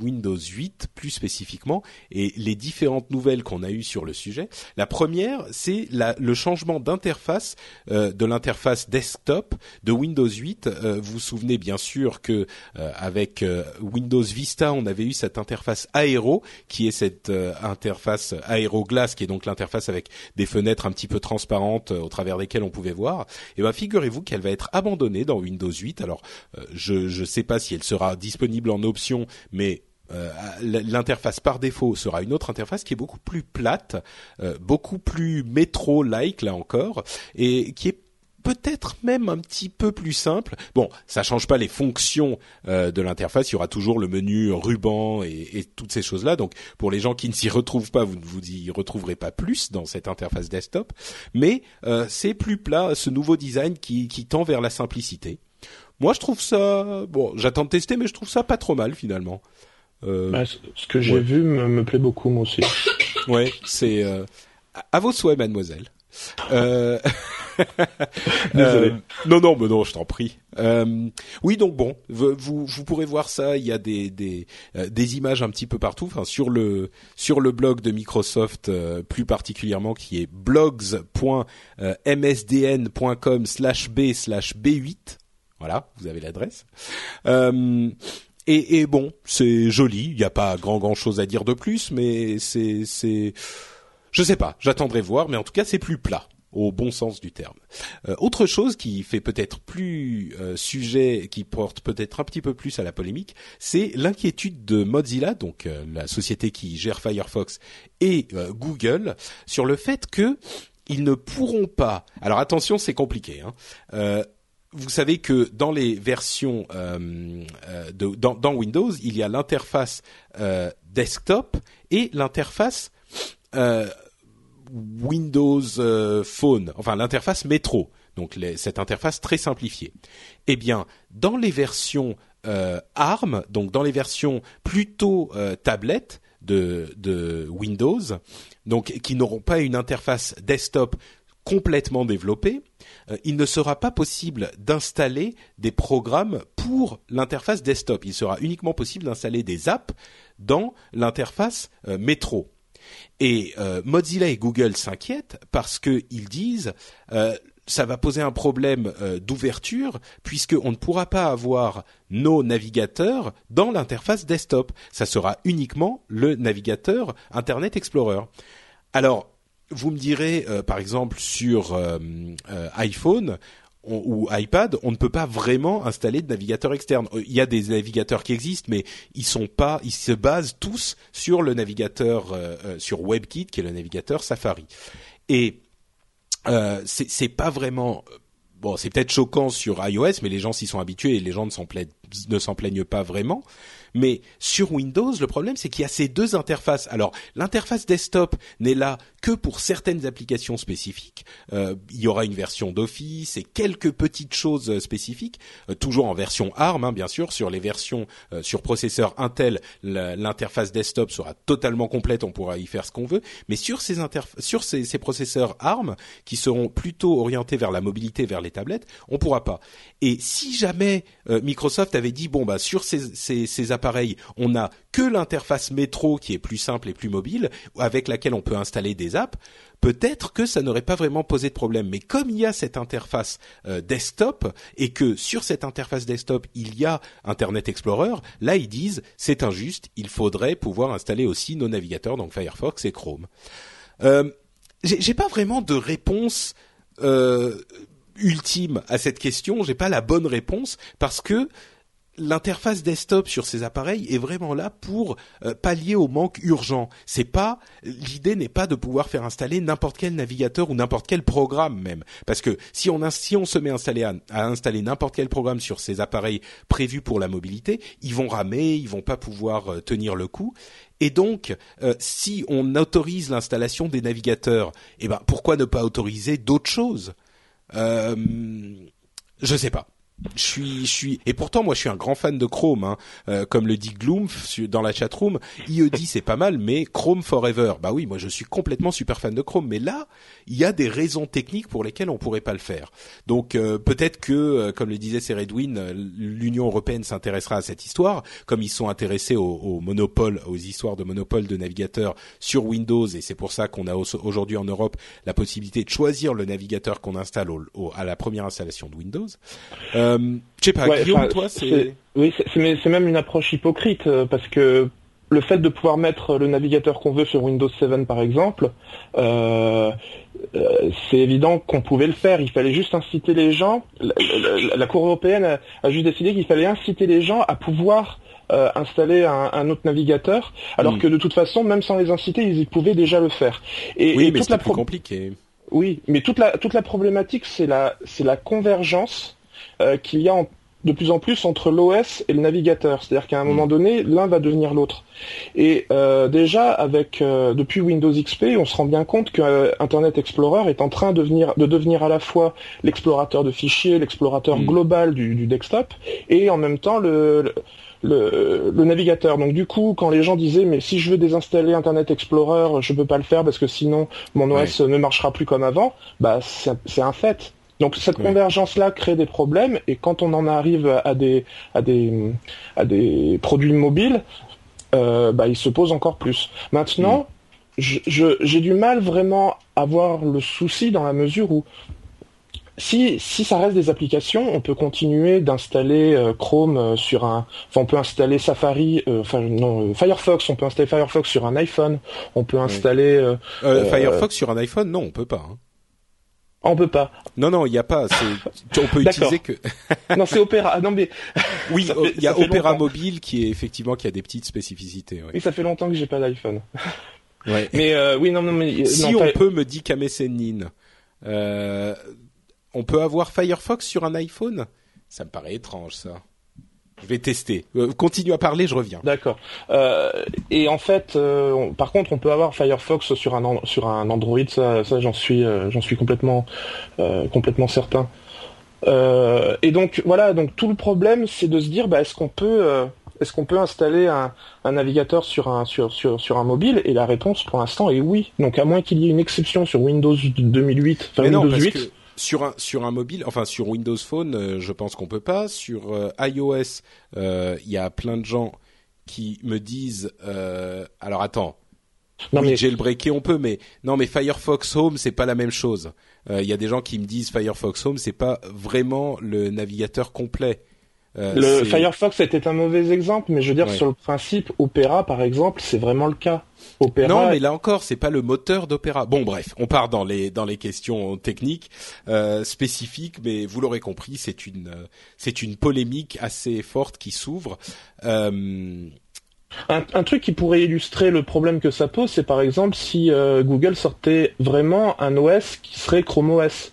Windows 8 plus spécifiquement, et les différentes nouvelles qu'on a eues sur le sujet. La première, c'est le changement d'interface de l'interface desktop de Windows 8. vous vous souvenez bien sûr que avec Windows Vista, on avait eu cette interface aéro, qui est cette interface aéro glace, qui est donc l'interface avec des fenêtres un petit peu transparentes au travers desquelles on pouvait voir, eh figurez-vous qu'elle va être abandonnée dans Windows 8. Alors euh, je ne sais pas si elle sera disponible en option, mais euh, l'interface par défaut sera une autre interface qui est beaucoup plus plate, euh, beaucoup plus métro-like là encore, et qui est peut-être même un petit peu plus simple. Bon, ça change pas les fonctions euh, de l'interface. Il y aura toujours le menu ruban et, et toutes ces choses-là. Donc, pour les gens qui ne s'y retrouvent pas, vous ne vous y retrouverez pas plus dans cette interface desktop. Mais euh, c'est plus plat, ce nouveau design qui, qui tend vers la simplicité. Moi, je trouve ça. Bon, j'attends de tester, mais je trouve ça pas trop mal finalement. Euh, bah, ce que j'ai vu me, me, plaît beaucoup, moi aussi. ouais, c'est euh, à vos souhaits, mademoiselle. Euh... (laughs) (laughs) Euh, non, non, mais non, je t'en prie. Euh, oui, donc bon, vous, vous pourrez voir ça. Il y a des euh, des images un petit peu partout. Enfin, sur le sur le blog de Microsoft, plus particulièrement, qui est blogs.msdn.com slash b slash b8. Voilà, vous avez l'adresse. et, et bon, c'est joli. Il n'y a pas grand grand chose à dire de plus, mais c'est c'est je sais pas. J'attendrai voir, mais en tout cas, c'est plus plat au bon sens du terme. Euh, autre chose qui fait peut-être plus euh, sujet, qui porte peut-être un petit peu plus à la polémique, c'est l'inquiétude de Mozilla, donc euh, la société qui gère Firefox, et Google sur le fait que ils ne pourront pas. Alors attention, c'est compliqué. Hein, vous savez que dans les versions de, dans, dans, Windows, il y a l'interface desktop et l'interface Windows euh, Phone, enfin l'interface Metro, donc cette interface très simplifiée. Eh bien, dans les versions euh, ARM, donc dans les versions plutôt euh, tablettes de, de Windows, donc qui n'auront pas une interface desktop complètement développée, il ne sera pas possible d'installer des programmes pour l'interface desktop. Il sera uniquement possible d'installer des apps dans l'interface Metro. Et euh, Mozilla et Google s'inquiètent parce qu'ils disent euh, ça va poser un problème euh, d'ouverture puisqu'on ne pourra pas avoir nos navigateurs dans l'interface desktop. Ça sera uniquement le navigateur Internet Explorer. Alors, vous me direz, par exemple, sur iPhone, ou iPad, on ne peut pas vraiment installer de navigateur externe. Euh, il y a des navigateurs qui existent, mais ils sont pas, ils se basent tous sur le navigateur euh, euh, sur WebKit, qui est le navigateur Safari. Et euh, c'est pas vraiment bon, c'est peut-être choquant sur iOS, mais les gens s'y sont habitués et les gens ne s'en ne s'en plaignent pas vraiment. Mais sur Windows, le problème, c'est qu'il y a ces deux interfaces. Alors, l'interface desktop n'est là que pour certaines applications spécifiques. Euh, il y aura une version d'Office et quelques petites choses euh, spécifiques, euh, toujours en version ARM, hein, bien sûr. Sur les versions sur processeur Intel, l'interface desktop sera totalement complète, on pourra y faire ce qu'on veut. Mais sur ces, sur ces, ces, processeurs ARM, qui seront plutôt orientés vers la mobilité, vers les tablettes, on pourra pas. Et si jamais Microsoft avait dit bon bah sur ces, ces, ces appareils, on n'a que l'interface métro qui est plus simple et plus mobile, avec laquelle on peut installer des apps, peut-être que ça n'aurait pas vraiment posé de problème. Mais comme il y a cette interface euh, desktop et que sur cette interface desktop il y a Internet Explorer, là ils disent c'est injuste, il faudrait pouvoir installer aussi nos navigateurs donc Firefox et Chrome. Euh, J'ai pas vraiment de réponse. Euh, ultime à cette question, j'ai pas la bonne réponse parce que l'interface desktop sur ces appareils est vraiment là pour euh, pallier au manque urgent. C'est pas l'idée n'est pas de pouvoir faire installer n'importe quel navigateur ou n'importe quel programme même, parce que si on si on se met à installer à, installer n'importe quel programme sur ces appareils prévus pour la mobilité, ils vont ramer, ils vont pas pouvoir euh, tenir le coup. Et donc, euh, si on autorise l'installation des navigateurs, eh ben pourquoi ne pas autoriser d'autres choses? Euh, Je sais pas je suis, je suis, et pourtant moi je suis un grand fan de Chrome, hein. euh, comme le dit Gloomf dans la chatroom. Il dit (laughs) c'est pas mal, mais Chrome forever. Bah oui, moi je suis complètement super fan de Chrome, mais là il y a des raisons techniques pour lesquelles on pourrait pas le faire. Donc euh, peut-être que, euh, comme le disait Seredwin, l'Union européenne s'intéressera à cette histoire, comme ils sont intéressés au, au, monopole, aux histoires de monopole de navigateur sur Windows, et c'est pour ça qu'on a aujourd'hui en Europe la possibilité de choisir le navigateur qu'on installe au, à la première installation de Windows. Euh, je sais pas, Guillaume, toi, c'est... Oui, c'est même une approche hypocrite, euh, parce que le fait de pouvoir mettre le navigateur qu'on veut sur Windows 7 par exemple, euh, euh, c'est évident qu'on pouvait le faire. Il fallait juste inciter les gens. La, Cour européenne a, juste décidé qu'il fallait inciter les gens à pouvoir installer un, autre navigateur, alors hmm. que de toute façon, même sans les inciter, ils pouvaient déjà le faire. Et, oui, mais c'est plus compliqué. Oui, mais toute la toute la problématique, c'est la c'est la convergence euh, qu'il y a de plus en plus entre l'OS et le navigateur. C'est-à-dire qu'à un moment mm. donné, l'un va devenir l'autre. Et euh, déjà, avec euh, depuis Windows XP, on se rend bien compte que Internet Explorer est en train de, devenir, de devenir à la fois l'explorateur de fichiers, l'explorateur mm. global du, desktop, et en même temps le, le, navigateur. Donc du coup, quand les gens disaient mais si je veux désinstaller Internet Explorer, je peux pas le faire parce que sinon mon OS ne marchera plus comme avant, bah c'est un fait. Donc cette convergence-là crée des problèmes et quand on en arrive à des à des à des produits mobiles, euh, bah, il se pose encore plus. Maintenant, j'ai du mal vraiment à voir le souci dans la mesure où si, si ça reste des applications, on peut continuer d'installer euh, Chrome euh, sur un, enfin on peut installer Safari, enfin non Firefox, on peut installer Firefox sur un iPhone, on peut installer Firefox sur un iPhone, non, on peut pas. Hein. On peut pas. Non, non, il n'y a pas. On peut (laughs) utiliser que. (laughs) non, c'est Opera. Non, mais. (laughs) Oui, il y a Opera mobile qui est effectivement qui a des petites spécificités. Oui, ça fait longtemps que j'ai pas d'iPhone. Ouais. Mais euh, oui, non, non, mais si on peut, me dit Kamesenin, euh, on peut avoir Firefox sur un iPhone? Ça me paraît étrange, ça. Je vais tester. Euh, continue à parler, je reviens. D'accord. Euh, et en fait, euh, par contre, on peut avoir Firefox sur un sur un Android. Ça, ça j'en suis j'en suis complètement complètement certain. et donc voilà, donc tout le problème, c'est de se dire, bah, est-ce qu'on peut est-ce qu'on peut installer un, un, navigateur sur un sur, sur, sur un mobile? Et la réponse pour l'instant est oui. Donc à moins qu'il y ait une exception sur Windows 2008, enfin Windows 8 sur un sur un mobile, enfin sur Windows Phone, euh, je pense qu'on peut pas. Sur euh, iOS, euh, il y a plein de gens qui me disent alors attends. Non oui, mais jailbreaker on peut, mais non mais Firefox Home c'est pas la même chose. Il y a des gens qui me disent Firefox Home c'est pas vraiment le navigateur complet. Euh, le Firefox était un mauvais exemple, mais je veux dire sur le principe, Opera par exemple, c'est vraiment le cas. Opera. Non, mais là encore, c'est pas le moteur d'Opera. Bon, bref, on part dans les dans les questions techniques euh, spécifiques, mais vous l'aurez compris, c'est une c'est une polémique assez forte qui s'ouvre. Euh... Un, un, truc qui pourrait illustrer le problème que ça pose, c'est par exemple si euh, Google sortait vraiment un OS qui serait Chrome OS.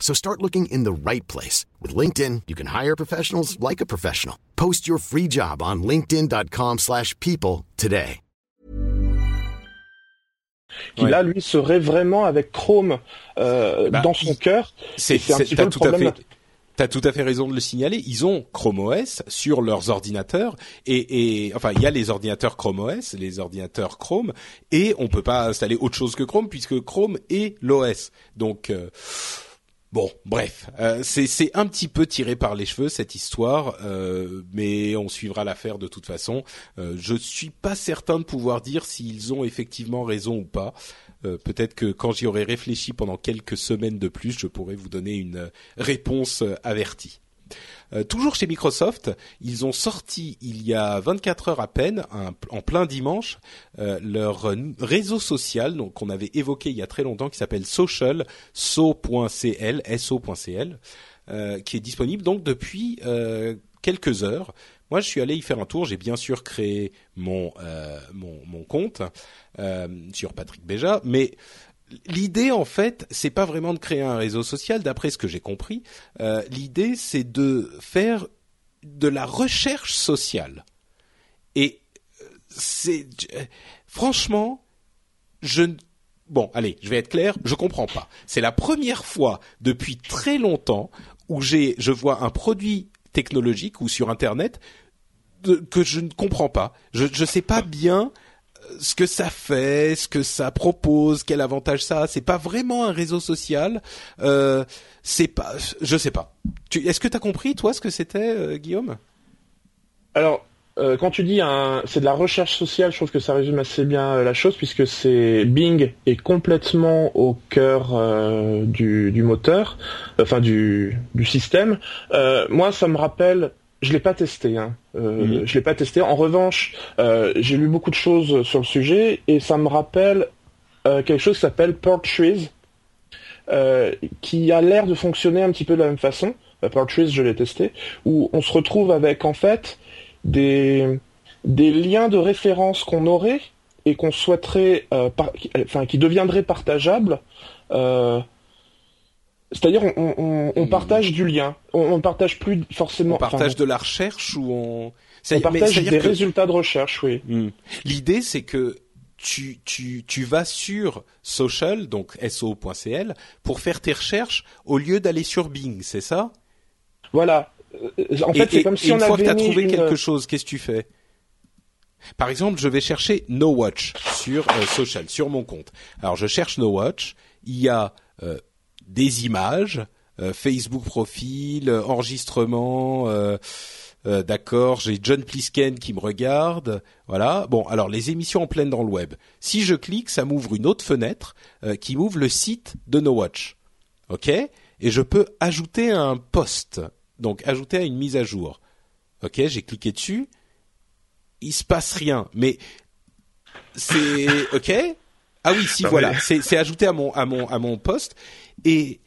So start looking in the right place. With LinkedIn, you can hire professionals like a professional. Post your free job on linkedin.com slash people today. Qui là, lui, serait vraiment avec Chrome euh, bah, dans son cœur. C'est un petit peu le problème. T'as tout à fait raison de le signaler. Ils ont Chrome OS sur leurs ordinateurs et, et enfin il y a les ordinateurs Chrome OS, les ordinateurs Chrome et on peut pas installer autre chose que Chrome puisque Chrome est l'OS. Donc euh, Bon, bref, euh, c'est un petit peu tiré par les cheveux cette histoire, euh, mais on suivra l'affaire de toute façon. Euh, je suis pas certain de pouvoir dire s'ils ont effectivement raison ou pas. Euh, peut-être que quand j'y aurai réfléchi pendant quelques semaines de plus, je pourrai vous donner une réponse avertie. Euh, toujours chez Microsoft, ils ont sorti il y a 24 heures à peine, en plein dimanche, euh, leur réseau social, donc qu'on avait évoqué il y a très longtemps, qui s'appelle Social, so.cl, euh, qui est disponible donc depuis quelques heures. Moi, je suis allé y faire un tour. J'ai bien sûr créé mon mon, mon, compte sur Patrick Béja, mais l'idée en fait, c'est pas vraiment de créer un réseau social, d'après ce que j'ai compris. Euh, l'idée, c'est de faire de la recherche sociale. Et euh, c'est franchement, je bon, allez, je vais être clair, je comprends pas. C'est la première fois depuis très longtemps où j'ai, je vois un produit technologique ou sur Internet que je ne comprends pas. Je ne sais pas bien ce que ça fait, ce que ça propose, quel avantage ça a. C'est pas vraiment un réseau social. Euh, c'est pas, je sais pas. Est-ce que tu as compris toi ce que c'était, euh, Guillaume? Alors. Euh, quand tu dis c'est de la recherche sociale, je trouve que ça résume assez bien la chose puisque c'est Bing est complètement au cœur du, du, moteur, enfin du, du système. moi, ça me rappelle je l'ai pas testé. Hein. Euh, mhm. Je l'ai pas testé. En revanche, euh, j'ai lu beaucoup de choses sur le sujet et ça me rappelle euh, quelque chose qui s'appelle Portrees, euh, qui a l'air de fonctionner un petit peu de la même façon. Euh, Portrees, je l'ai testé, où on se retrouve avec en fait des des liens de référence qu'on aurait et qu'on souhaiterait, enfin, qui deviendraient partageables. C'est-à-dire, on, on, hmm. partage du lien. On, ne partage plus forcément. On partage de la recherche ou on. On partage des résultats de recherche, oui. Hmm. L'idée, c'est que tu, tu, tu vas sur social, donc so.cl, pour faire tes recherches au lieu d'aller sur Bing, c'est ça? Voilà. Euh, en fait, c'est comme si on une fois que tu as trouvé quelque chose, qu'est-ce que tu fais? Par exemple, je vais chercher No Watch sur euh, social, sur mon compte. Alors, je cherche No Watch. Il y a euh, des images, euh, Facebook profil, euh, enregistrement. Euh, d'accord, j'ai John Plisken qui me regarde, voilà. Bon, alors les émissions en pleine dans le web. Si je clique, ça m'ouvre une autre fenêtre qui m'ouvre le site de No Watch, ok? Et je peux ajouter un post, donc ajouter à une mise à jour. Ok, j'ai cliqué dessus, il se passe rien, mais c'est ok? Ah oui, si voilà, c'est ajouté à mon à mon à mon poste et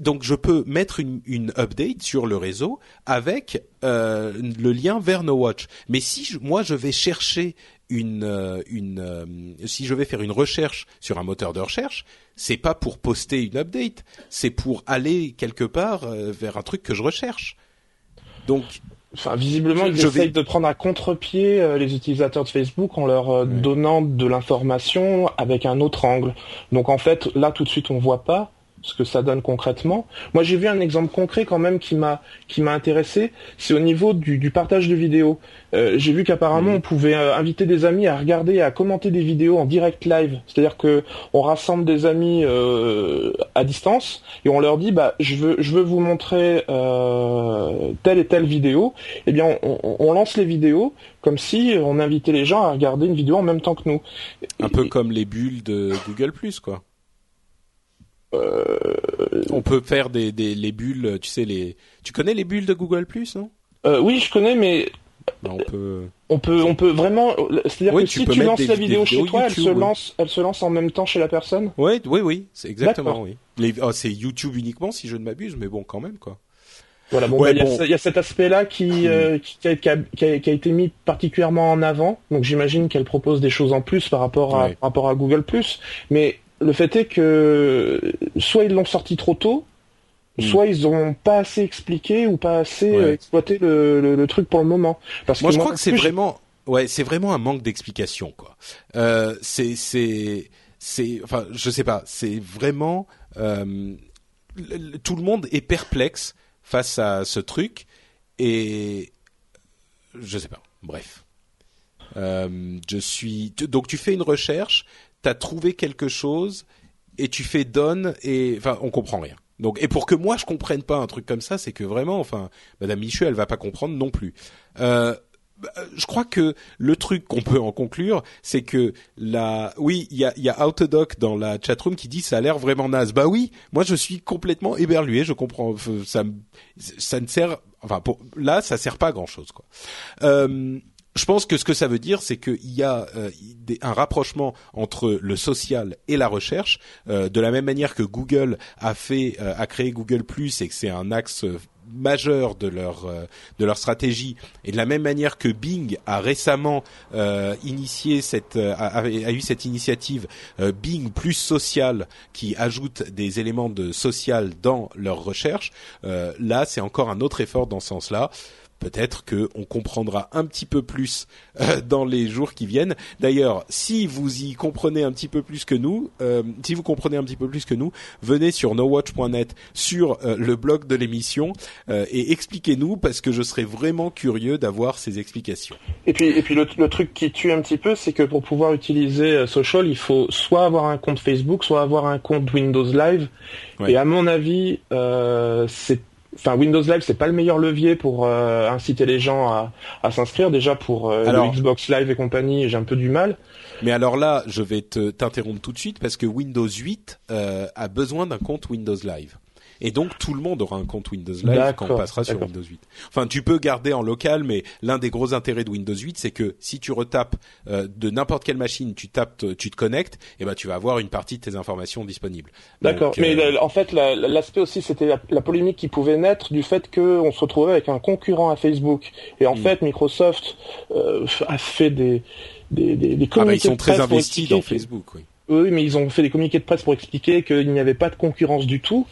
donc je peux mettre une, update sur le réseau avec euh, le lien vers No Watch. Mais si moi je vais chercher une, euh, euh, si je vais faire une recherche sur un moteur de recherche, c'est pas pour poster une update, c'est pour aller quelque part vers un truc que je recherche. Donc Enfin, visiblement, ils essayent de prendre à contre-pied euh, les utilisateurs de Facebook en leur euh, donnant de l'information avec un autre angle. Donc en fait, là tout de suite, on voit pas ce que ça donne concrètement. Moi, j'ai vu un exemple concret quand même qui m'a qui m'a intéressé. C'est au niveau du, du, partage de vidéos. Euh, j'ai vu qu'apparemment, mmh. on pouvait euh, inviter des amis à regarder, à commenter des vidéos en direct live. C'est-à-dire que on rassemble des amis euh, à distance et on leur dit, bah, je veux je veux vous montrer euh, telle et telle vidéo. Eh bien, on, on, lance les vidéos comme si on invitait les gens à regarder une vidéo en même temps que nous. Un peu comme les bulles de Google Plus, quoi. Euh, on peut faire des, des les bulles, tu sais les. Tu connais les bulles de Google Plus, non? Euh, Oui, je connais, mais on peut. On peut, on peut vraiment. C'est-à-dire que si tu lances la vidéo chez toi, elle se lance, elle se lance en même temps chez la personne? Oui, oui, oui, c'est exactement oui. Oh, c'est YouTube uniquement, si je ne m'abuse, mais bon, quand même quoi. Voilà, bon, bah, il y, a cet aspect-là qui, (clears throat) euh, qui, a, qui, a, qui, a, été mis particulièrement en avant. Donc j'imagine qu'elle propose des choses en plus par rapport à, par rapport à Google Mais le fait est que soit ils l'ont sorti trop tôt, hmm. soit ils ont pas assez expliqué ou pas assez euh, exploité le, truc pour le moment. Parce moi, que je crois que c'est vraiment, ouais, c'est vraiment un manque d'explication, quoi. Euh, c'est, c'est, c'est, enfin, je sais pas, c'est vraiment euh, tout le monde est perplexe face à ce truc et je sais pas. Bref. Euh, je suis donc tu fais une recherche, t'as trouvé quelque chose et tu fais donne et enfin on comprend rien. Donc, et pour que moi je comprenne pas un truc comme ça, c'est que vraiment, enfin, Madame Michu, elle va pas comprendre non plus. Euh, bah, je crois que le truc qu'on peut en conclure, c'est que la, oui, il y a, y a Autodoc dans la chatroom qui dit ça a l'air vraiment naze. Bah oui, moi je suis complètement éberlué. Je comprends, ça, ça ne sert, enfin, pour, là, ça sert pas à grand chose, quoi. Euh, je pense que ce que ça veut dire, c'est qu'il y a euh, un rapprochement entre le social et la recherche, euh, de la même manière que Google a fait, euh, a créé Google Plus et que c'est un axe majeur de leur de leur stratégie. Et de la même manière que Bing a récemment initié cette a, eu cette initiative Bing plus social qui ajoute des éléments de social dans leur recherche là c'est encore un autre effort dans ce sens-là peut-être que on comprendra un petit peu plus euh, dans les jours qui viennent. D'ailleurs, si vous y comprenez un petit peu plus que nous, euh, si vous comprenez un petit peu plus que nous, venez sur nowatch.net sur euh, le blog de l'émission et expliquez-nous parce que je serais vraiment curieux d'avoir ces explications. Et puis, et puis le, truc qui tue un petit peu, c'est que pour pouvoir utiliser Social, il faut soit avoir un compte Facebook, soit avoir un compte Windows Live. Et à mon avis, c'est enfin Windows Live c'est pas le meilleur levier pour euh, inciter les gens à, s'inscrire. Déjà pour euh, le Xbox Live et compagnie j'ai un peu du mal. Mais alors là je vais te t'interrompre tout de suite parce que Windows 8 euh, a besoin d'un compte Windows Live et donc tout le monde aura un compte Windows Live quand on passera sur Windows 8. Enfin, tu peux garder en local, mais l'un des gros intérêts de Windows 8, c'est que si tu retapes euh, de n'importe quelle machine, tu tapes, tu te connectes, et ben tu vas avoir une partie de tes informations disponibles. D'accord. Mais euh, en fait, l'aspect aussi, c'était la, polémique qui pouvait naître du fait qu'on se retrouvait avec un concurrent à Facebook. Et en hmm. fait, Microsoft euh, a fait des des, des, des ah bah, ils sont très investis dans Facebook, oui. Oui, mais ils ont fait des communiqués de presse pour expliquer qu'il n'y avait pas de concurrence du tout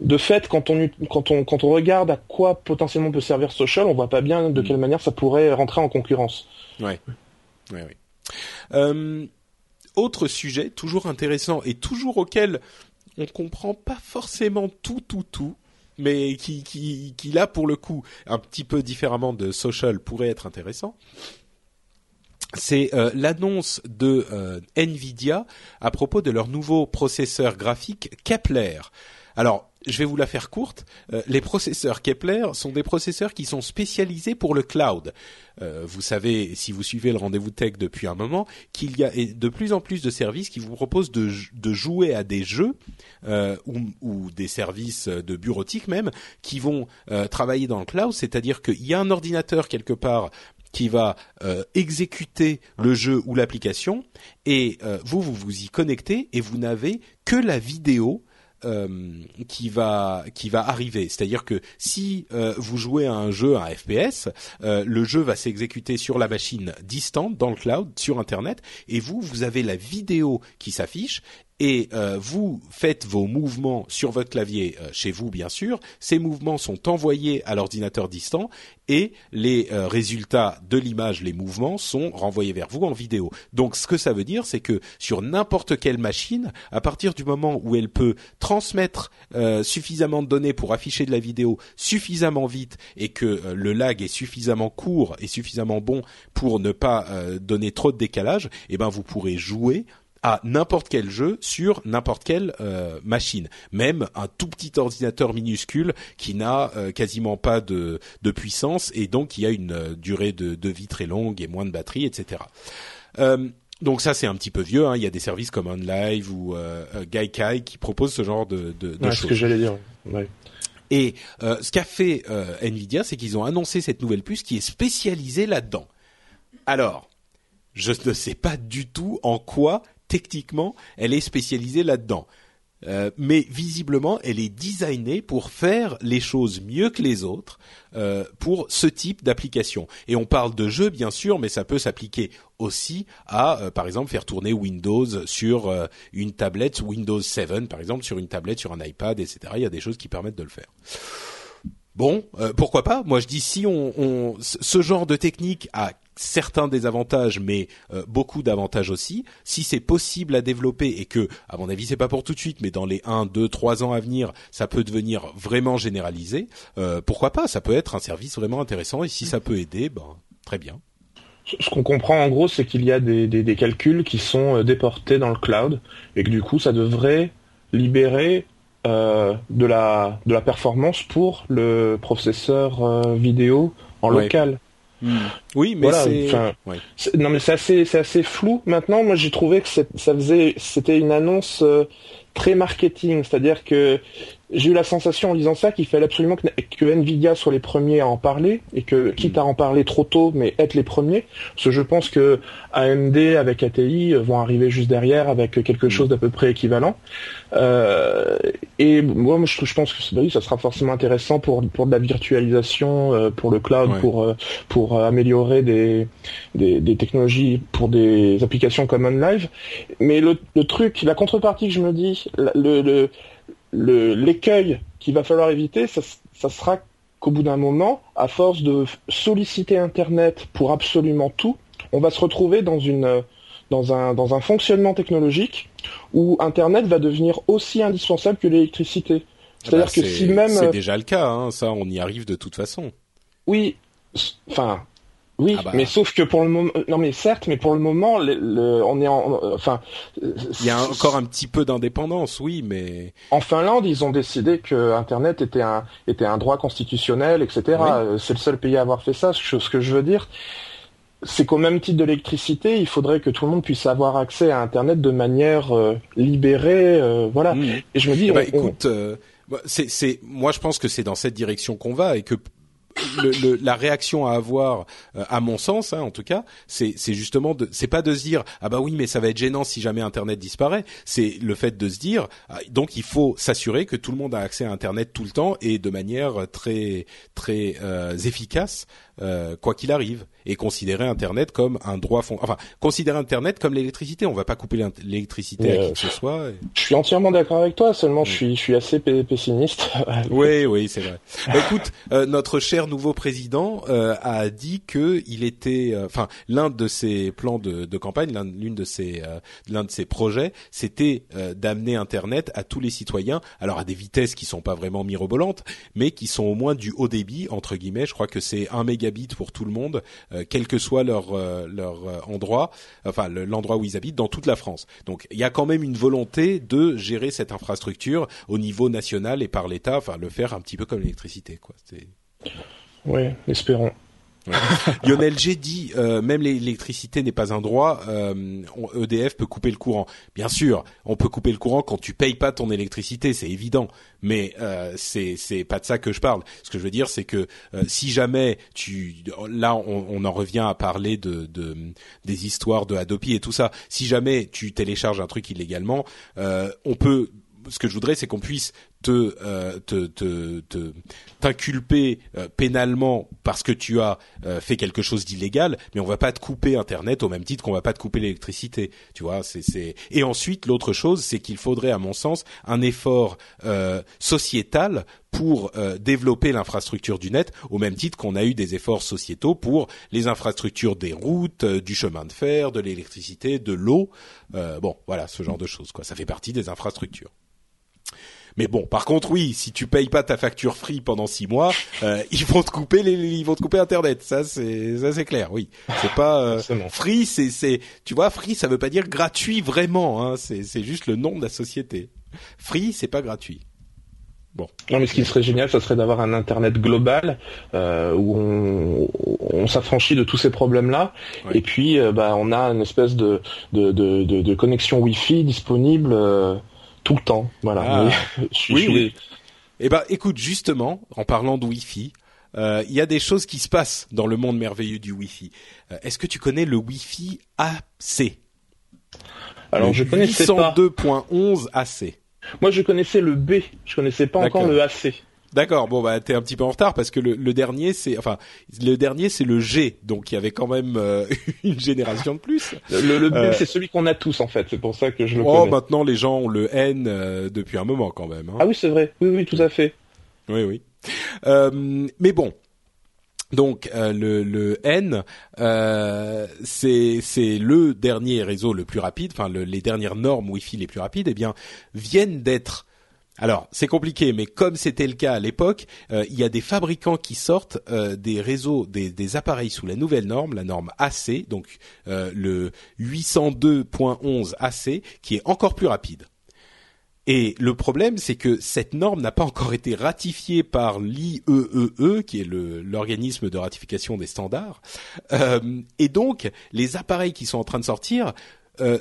de fait, quand on, quand on, quand on regarde à quoi potentiellement peut servir social, on voit pas bien de mm. quelle manière ça pourrait rentrer en concurrence. Ouais. Ouais, ouais. Euh, autre sujet, toujours intéressant et toujours auquel on comprend pas forcément tout, tout, tout, mais qui, qui, qui là pour le coup, un petit peu différemment de social, pourrait être intéressant. C'est euh, l'annonce de euh, Nvidia à propos de leur nouveau processeur graphique Kepler. Alors, je vais vous la faire courte. Euh, les processeurs Kepler sont des processeurs qui sont spécialisés pour le cloud. Euh, vous savez, si vous suivez le rendez-vous tech depuis un moment, qu'il y a de plus en plus de services qui vous proposent de, jouer à des jeux euh, ou, des services de bureautique même qui vont travailler dans le cloud. C'est-à-dire qu'il y a un ordinateur quelque part qui va exécuter le jeu ou l'application et vous vous vous y connectez et vous n'avez que la vidéo euh, qui va qui va arriver. C'est-à-dire que si euh, vous jouez à un jeu, un FPS, euh, le jeu va s'exécuter sur la machine distante dans le cloud, sur Internet, et vous vous avez la vidéo qui s'affiche et euh, vous faites vos mouvements sur votre clavier euh, chez vous bien sûr, ces mouvements sont envoyés à l'ordinateur distant et les euh, résultats de l'image, les mouvements sont renvoyés vers vous en vidéo. Donc ce que ça veut dire c'est que sur n'importe quelle machine, à partir du moment où elle peut transmettre suffisamment de données pour afficher de la vidéo suffisamment vite et que le lag est suffisamment court et suffisamment bon pour ne pas donner trop de décalage, eh ben vous pourrez jouer à n'importe quel jeu sur n'importe quelle euh, machine, même un tout petit ordinateur minuscule qui n'a euh, quasiment pas de, de, puissance et donc qui a une euh, durée de, de, vie très longue et moins de batterie, etc. donc ça c'est un petit peu vieux. Hein. Il y a des services comme OnLive ou Gaikai qui proposent ce genre de, de, de choses. Ce que j'allais dire. Ouais. Et ce qu'a fait Nvidia, c'est qu'ils ont annoncé cette nouvelle puce qui est spécialisée là-dedans. Alors, je ne sais pas du tout en quoi techniquement, elle est spécialisée là-dedans. Euh, mais visiblement, elle est designée pour faire les choses mieux que les autres euh, pour ce type d'application. Et on parle de jeu, bien sûr, mais ça peut s'appliquer aussi à, euh, par exemple, faire tourner Windows sur une tablette, Windows 7, par exemple, sur une tablette, sur un iPad, etc. Il y a des choses qui permettent de le faire. Bon, pourquoi pas? Moi, je dis si on, ce genre de technique a certains désavantages, mais euh, beaucoup d'avantages aussi. Si c'est possible à développer et que, à mon avis, c'est pas pour tout de suite, mais dans les 1, 2, 3 ans à venir, ça peut devenir vraiment généralisé, euh, pourquoi pas? Ça peut être un service vraiment intéressant et si ça peut aider, ben très bien. Ce qu'on comprend en gros, c'est qu'il y a des, des, calculs qui sont euh, déportés dans le cloud et que du coup, ça devrait libérer de la de la performance pour le processeur vidéo en local. Hmm. Oui, mais c'est non mais c'est assez c'est assez flou maintenant. Moi j'ai trouvé que ça faisait c'était une annonce très marketing, c'est-à-dire que j'ai eu la sensation en lisant ça qu'il fallait absolument que, Nvidia soit les premiers à en parler et que quitte à en parler trop tôt, mais être les premiers, parce que je pense que AMD avec ATI vont arriver juste derrière avec quelque chose d'à peu près équivalent. Euh, et moi, je, pense que bah oui, ça sera forcément intéressant pour pour de la virtualisation, euh, pour le cloud, pour euh, pour améliorer des, des, technologies pour des applications comme OnLive. Mais le, le truc, la contrepartie que je me dis, le, le l'écueil qu'il va falloir éviter, ça, sera qu'au bout d'un moment, à force de solliciter Internet pour absolument tout, on va se retrouver dans une dans un dans un fonctionnement technologique où Internet va devenir aussi indispensable que l'électricité. Ah C'est-à-dire bah, que si même c'est déjà le cas, hein, ça, on y arrive de toute façon. Oui, enfin, oui, ah bah. mais sauf que pour le moment, non mais certes, mais pour le moment, le, on est en, enfin, il y a encore un petit peu d'indépendance, oui, mais en Finlande, ils ont décidé que Internet était un était un droit constitutionnel, etc. Euh, c'est le seul pays à avoir fait ça. Ce que je veux dire, c'est qu'au même titre de l'électricité, il faudrait que tout le monde puisse avoir accès à Internet de manière euh, libérée, euh, voilà. Mmh. Et je me dis, eh ben, écoute. Bah, c'est, moi je pense que c'est dans cette direction qu'on va et que le, la réaction à avoir, euh, à mon sens, hein, en tout cas, c'est justement c'est pas de se dire ah bah oui mais ça va être gênant si jamais Internet disparaît. C'est le fait de se dire ah, donc il faut s'assurer que tout le monde a accès à Internet tout le temps et de manière très très euh, efficace euh, quoi qu'il arrive, et considérer Internet comme un droit fond. Enfin, considérer Internet comme l'électricité. On va pas couper l'électricité à qui que ce soit. Je suis entièrement d'accord avec toi. Seulement, je suis, je suis assez pessimiste. (laughs) oui, oui, c'est vrai. Bah, écoute, euh, notre cher nouveau président euh, a dit que il était, enfin, l'un de ses plans de, de campagne, l'une de ses, l'un de ses projets, c'était d'amener Internet à tous les citoyens. Alors à des vitesses qui sont pas vraiment mirobolantes, mais qui sont au moins du haut débit entre guillemets. Je crois que c'est un méga habitent pour tout le monde, euh, quel que soit leur euh, leur euh, endroit, enfin l'endroit où ils habitent dans toute la France. Donc il y a quand même une volonté de gérer cette infrastructure au niveau national et par l'État, enfin le faire un petit peu comme l'électricité, quoi. Oui, espérons. Lionel G dit euh, même l'électricité n'est pas un droit. Euh, EDF peut couper le courant. Bien sûr, on peut couper le courant quand tu payes pas ton électricité, c'est évident. Mais euh, c'est pas de ça que je parle. Ce que je veux dire, c'est que euh, si jamais tu là on, en revient à parler de, de des histoires de Adopi et tout ça. Si jamais tu télécharges un truc illégalement, on peut ce que je voudrais, c'est qu'on puisse te euh, te te t'inculper euh, pénalement parce que tu as euh, fait quelque chose d'illégal, mais on va pas te couper Internet au même titre qu'on va pas te couper l'électricité. Tu vois, c'est c'est et ensuite l'autre chose, c'est qu'il faudrait, à mon sens, un effort sociétal pour développer l'infrastructure du net, au même titre qu'on a eu des efforts sociétaux pour les infrastructures des routes, du chemin de fer, de l'électricité, de l'eau. bon, voilà, ce genre de choses. Quoi, ça fait partie des infrastructures. Mais bon, par contre, oui, si tu payes pas ta facture free pendant six mois, (laughs) euh, ils vont te couper les, ils vont te couper Internet. Ça, c'est, ça c'est clair. Oui, c'est pas euh, free, c'est, c'est, tu vois, free, ça veut pas dire gratuit vraiment. Hein, c'est, c'est juste le nom de la société. Free, c'est pas gratuit. Bon. Non, mais ce qui serait génial, ça serait d'avoir un Internet global euh, où on, on s'affranchit de tous ces problèmes-là, et puis euh, bah, on a une espèce de, de, de, de, connexion Wi-Fi disponible euh, tout le temps. Voilà. Ah. (laughs) oui, oui. Eh ben, écoute, justement, en parlant de Wi-Fi, euh, il y a des choses qui se passent dans le monde merveilleux du Wi-Fi. Euh, est-ce que tu connais le Wi-Fi AC Alors, je connaissais pas. 102.11 AC. Moi, je connaissais le B. Je connaissais pas encore le AC. D'accord, bon bah t'es un petit peu en retard parce que le, le dernier c'est enfin le dernier c'est le G donc il y avait quand même euh, (laughs) une génération de plus. Le, le B euh, c'est celui qu'on a tous en fait, c'est pour ça que je le oh, maintenant les gens ont le N euh, depuis un moment quand même. Hein. Ah oui c'est vrai, oui oui tout à fait. Oui oui. mais bon, donc le, le, N, euh, c'est c'est le dernier réseau le plus rapide, enfin les dernières normes Wi-Fi les plus rapides, eh bien viennent d'être alors, c'est compliqué, mais comme c'était le cas à l'époque, euh, il y a des fabricants qui sortent euh, des réseaux, des, appareils sous la nouvelle norme, la norme AC, donc euh, le 802.11 AC, qui est encore plus rapide. Et le problème, c'est que cette norme n'a pas encore été ratifiée par l'IEEE, e, qui est l'organisme de ratification des standards. Euh, et donc, les appareils qui sont en train de sortir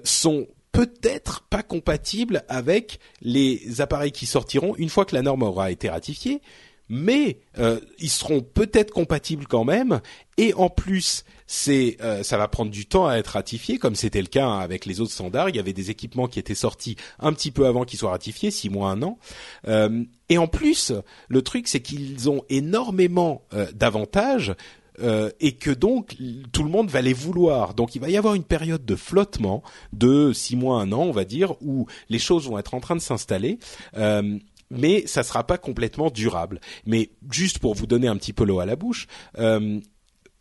sont peut-être pas compatibles avec les appareils qui sortiront une fois que la norme aura été ratifiée, mais euh, ils seront peut-être compatibles quand même. Et en plus, c'est euh, ça va prendre du temps à être ratifié, comme c'était le cas avec les autres standards. Il y avait des équipements qui étaient sortis un petit peu avant qu'ils soient ratifiés, six mois, un an. Euh, et en plus, le truc, c'est qu'ils ont énormément d'avantages. Et que donc tout le monde va les vouloir. Donc il va y avoir une période de flottement de six mois, un an, on va dire, où les choses vont être en train de s'installer. Euh, mais ça sera pas complètement durable. Mais juste pour vous donner un petit peu l'eau à la bouche, euh,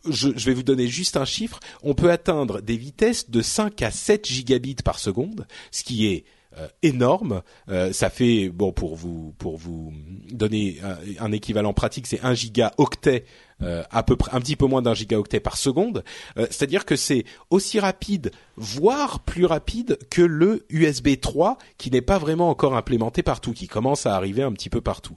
je, je, vais vous donner juste un chiffre. On peut atteindre des vitesses de 5 à 7 gigabits par seconde, ce qui est euh, énorme. Euh, ça fait bon pour vous pour vous donner un, équivalent pratique, c'est 1 gigaoctet euh, à peu près un petit peu moins d'un gigaoctet par seconde. C'est-à-dire que c'est aussi rapide, voire plus rapide que le USB 3 qui n'est pas vraiment encore implémenté partout, qui commence à arriver un petit peu partout.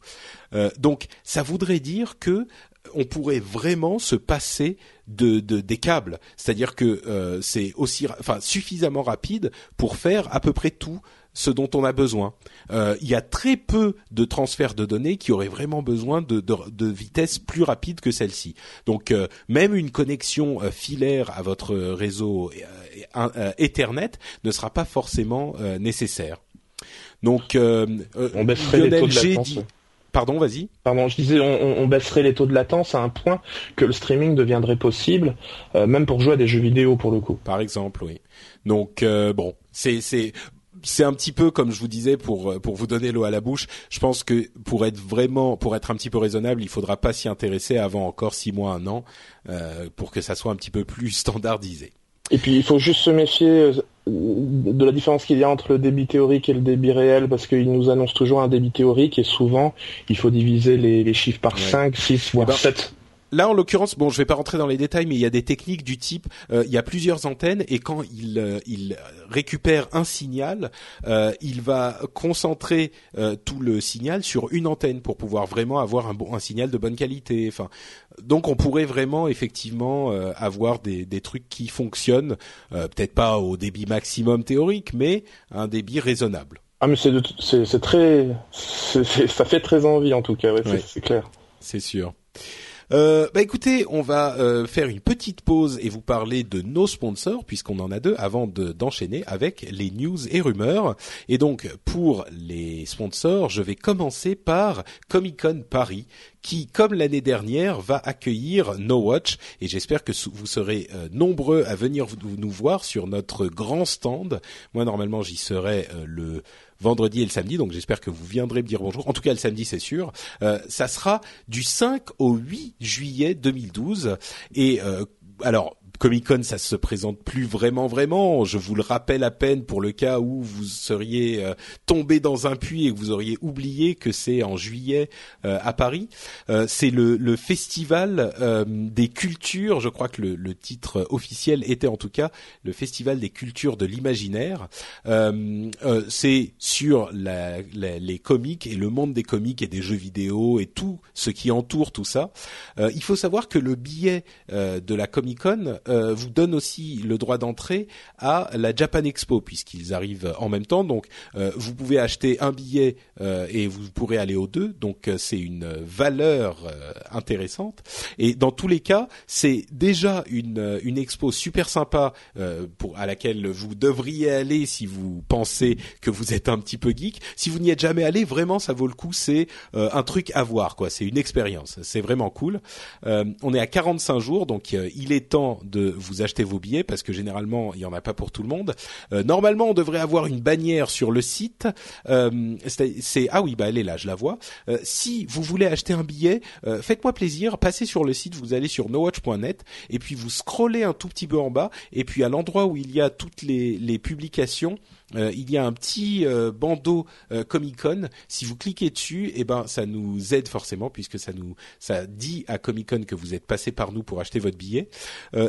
donc ça voudrait dire que on pourrait vraiment se passer de, des câbles, c'est-à-dire que c'est aussi, enfin suffisamment rapide pour faire à peu près tout ce dont on a besoin. Euh, il y a très peu de transferts de données qui auraient vraiment besoin de, de, de vitesse plus rapide que celle-ci. Donc euh, même une connexion euh, filaire à votre réseau Ethernet ne sera pas forcément nécessaire. Donc on baisserait les taux de latence. Pardon, vas-y. Pardon, je disais, on, on, baisserait les taux de latence à un point que le streaming deviendrait possible, même pour jouer à des jeux vidéo pour le coup. Par exemple, oui. Donc bon, c'est c'est c'est un petit peu comme je vous disais pour pour vous donner l'eau à la bouche. Je pense que pour être vraiment pour être un petit peu raisonnable, il faudra pas s'y intéresser avant encore six mois, un an, euh, pour que ça soit un petit peu plus (laughs) standardisé. Et puis il faut juste se méfier euh, de la différence qu'il y a entre le débit théorique et le débit réel, parce qu'il nous annonce toujours un débit théorique et souvent il faut diviser les, chiffres par 5, 6, voire 7. Là, en l'occurrence, bon, je vais pas rentrer dans les détails, mais il y a des techniques du type, euh, il y a plusieurs antennes et quand il, euh, il récupère un signal, euh, il va concentrer tout le signal sur une antenne pour pouvoir vraiment avoir un bon un signal de bonne qualité. Enfin, donc on pourrait vraiment effectivement avoir des, des trucs qui fonctionnent, peut-être pas au débit maximum théorique, mais un débit raisonnable. Ah mais c'est c'est très, ça fait très envie en tout cas, ouais, c'est clair. C'est sûr. Euh, bah écoutez, on va euh, faire une petite pause et vous parler de nos sponsors puisqu'on en a deux avant d'enchaîner avec les news et rumeurs. Et donc pour les sponsors, je vais commencer par Comic Con Paris qui, comme l'année dernière, va accueillir No Watch. Et j'espère que vous serez euh, nombreux à venir nous voir sur notre grand stand. Moi, normalement, j'y serai le vendredi et le samedi, donc j'espère que vous viendrez me dire bonjour. En tout cas, le samedi, c'est sûr. Euh, ça sera du 5 au 8 juillet 2012. Et euh, alors, Comic Con, ça se présente plus vraiment, vraiment. Je vous le rappelle à peine pour le cas où vous seriez euh, tombé dans un puits et que vous auriez oublié que c'est en juillet euh, à Paris. Euh, c'est le, le, festival des cultures. Je crois que le, le, titre officiel était en tout cas le festival des cultures de l'imaginaire. c'est sur la, les comics et le monde des comics et des jeux vidéo et tout ce qui entoure tout ça. il faut savoir que le billet de la Comic Con euh, vous donne aussi le droit d'entrée à la Japan Expo puisqu'ils arrivent en même temps. Donc euh, vous pouvez acheter un billet euh, et vous pourrez aller aux deux. Donc c'est une valeur intéressante. Et dans tous les cas, c'est déjà une une expo super sympa pour à laquelle vous devriez aller si vous pensez que vous êtes un petit peu geek. Si vous n'y êtes jamais allé, vraiment ça vaut le coup. C'est un truc à voir quoi. C'est une expérience. C'est vraiment cool. on est à 45 jours, donc il est temps de vous acheter vos billets parce que généralement il y en a pas pour tout le monde. Euh, normalement, on devrait avoir une bannière sur le site. Euh, c'est ah oui, bah elle est là, je la vois. Euh, si vous voulez acheter un billet, faites-moi plaisir, passez sur le site, vous allez sur nowatch.net et puis vous scrollez un tout petit peu en bas et puis à l'endroit où il y a toutes les, les publications, euh, il y a un petit euh, bandeau euh, Comic Con. Si vous cliquez dessus, eh ben ça nous aide forcément puisque ça nous ça dit à Comic Con que vous êtes passé par nous pour acheter votre billet.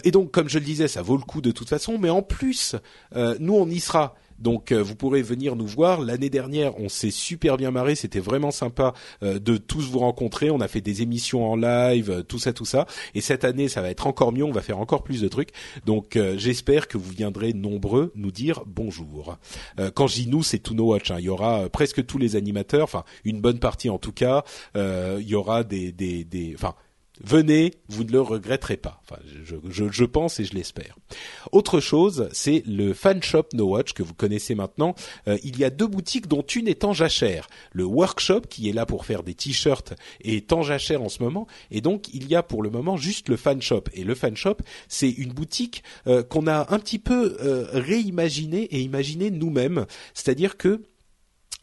et donc, comme je le disais, ça vaut le coup de toute façon. Mais en plus, nous on y sera Donc vous pourrez venir nous voir. L'année dernière, on s'est super bien marré, c'était vraiment sympa de tous vous rencontrer. On a fait des émissions en live, tout ça, tout ça. Et cette année, ça va être encore mieux. On va faire encore plus de trucs. Donc j'espère que vous viendrez nombreux nous dire bonjour. quand je dis nous, c'est tout No Watch. Hein. Il y aura presque tous les animateurs, enfin une bonne partie en tout cas. il y aura des, des, des, enfin venez, vous ne le regretterez pas. Enfin, je, je, je pense et je l'espère. Autre chose, c'est le fan shop No Watch que vous connaissez maintenant. Euh, il y a deux boutiques dont une est en jachère. Le workshop qui est là pour faire des t-shirts est en jachère en ce moment, et donc il y a pour le moment juste le fan shop. Et le fan shop, c'est une boutique euh, qu'on a un petit peu euh, réimaginé et imaginé nous-mêmes. C'est-à-dire que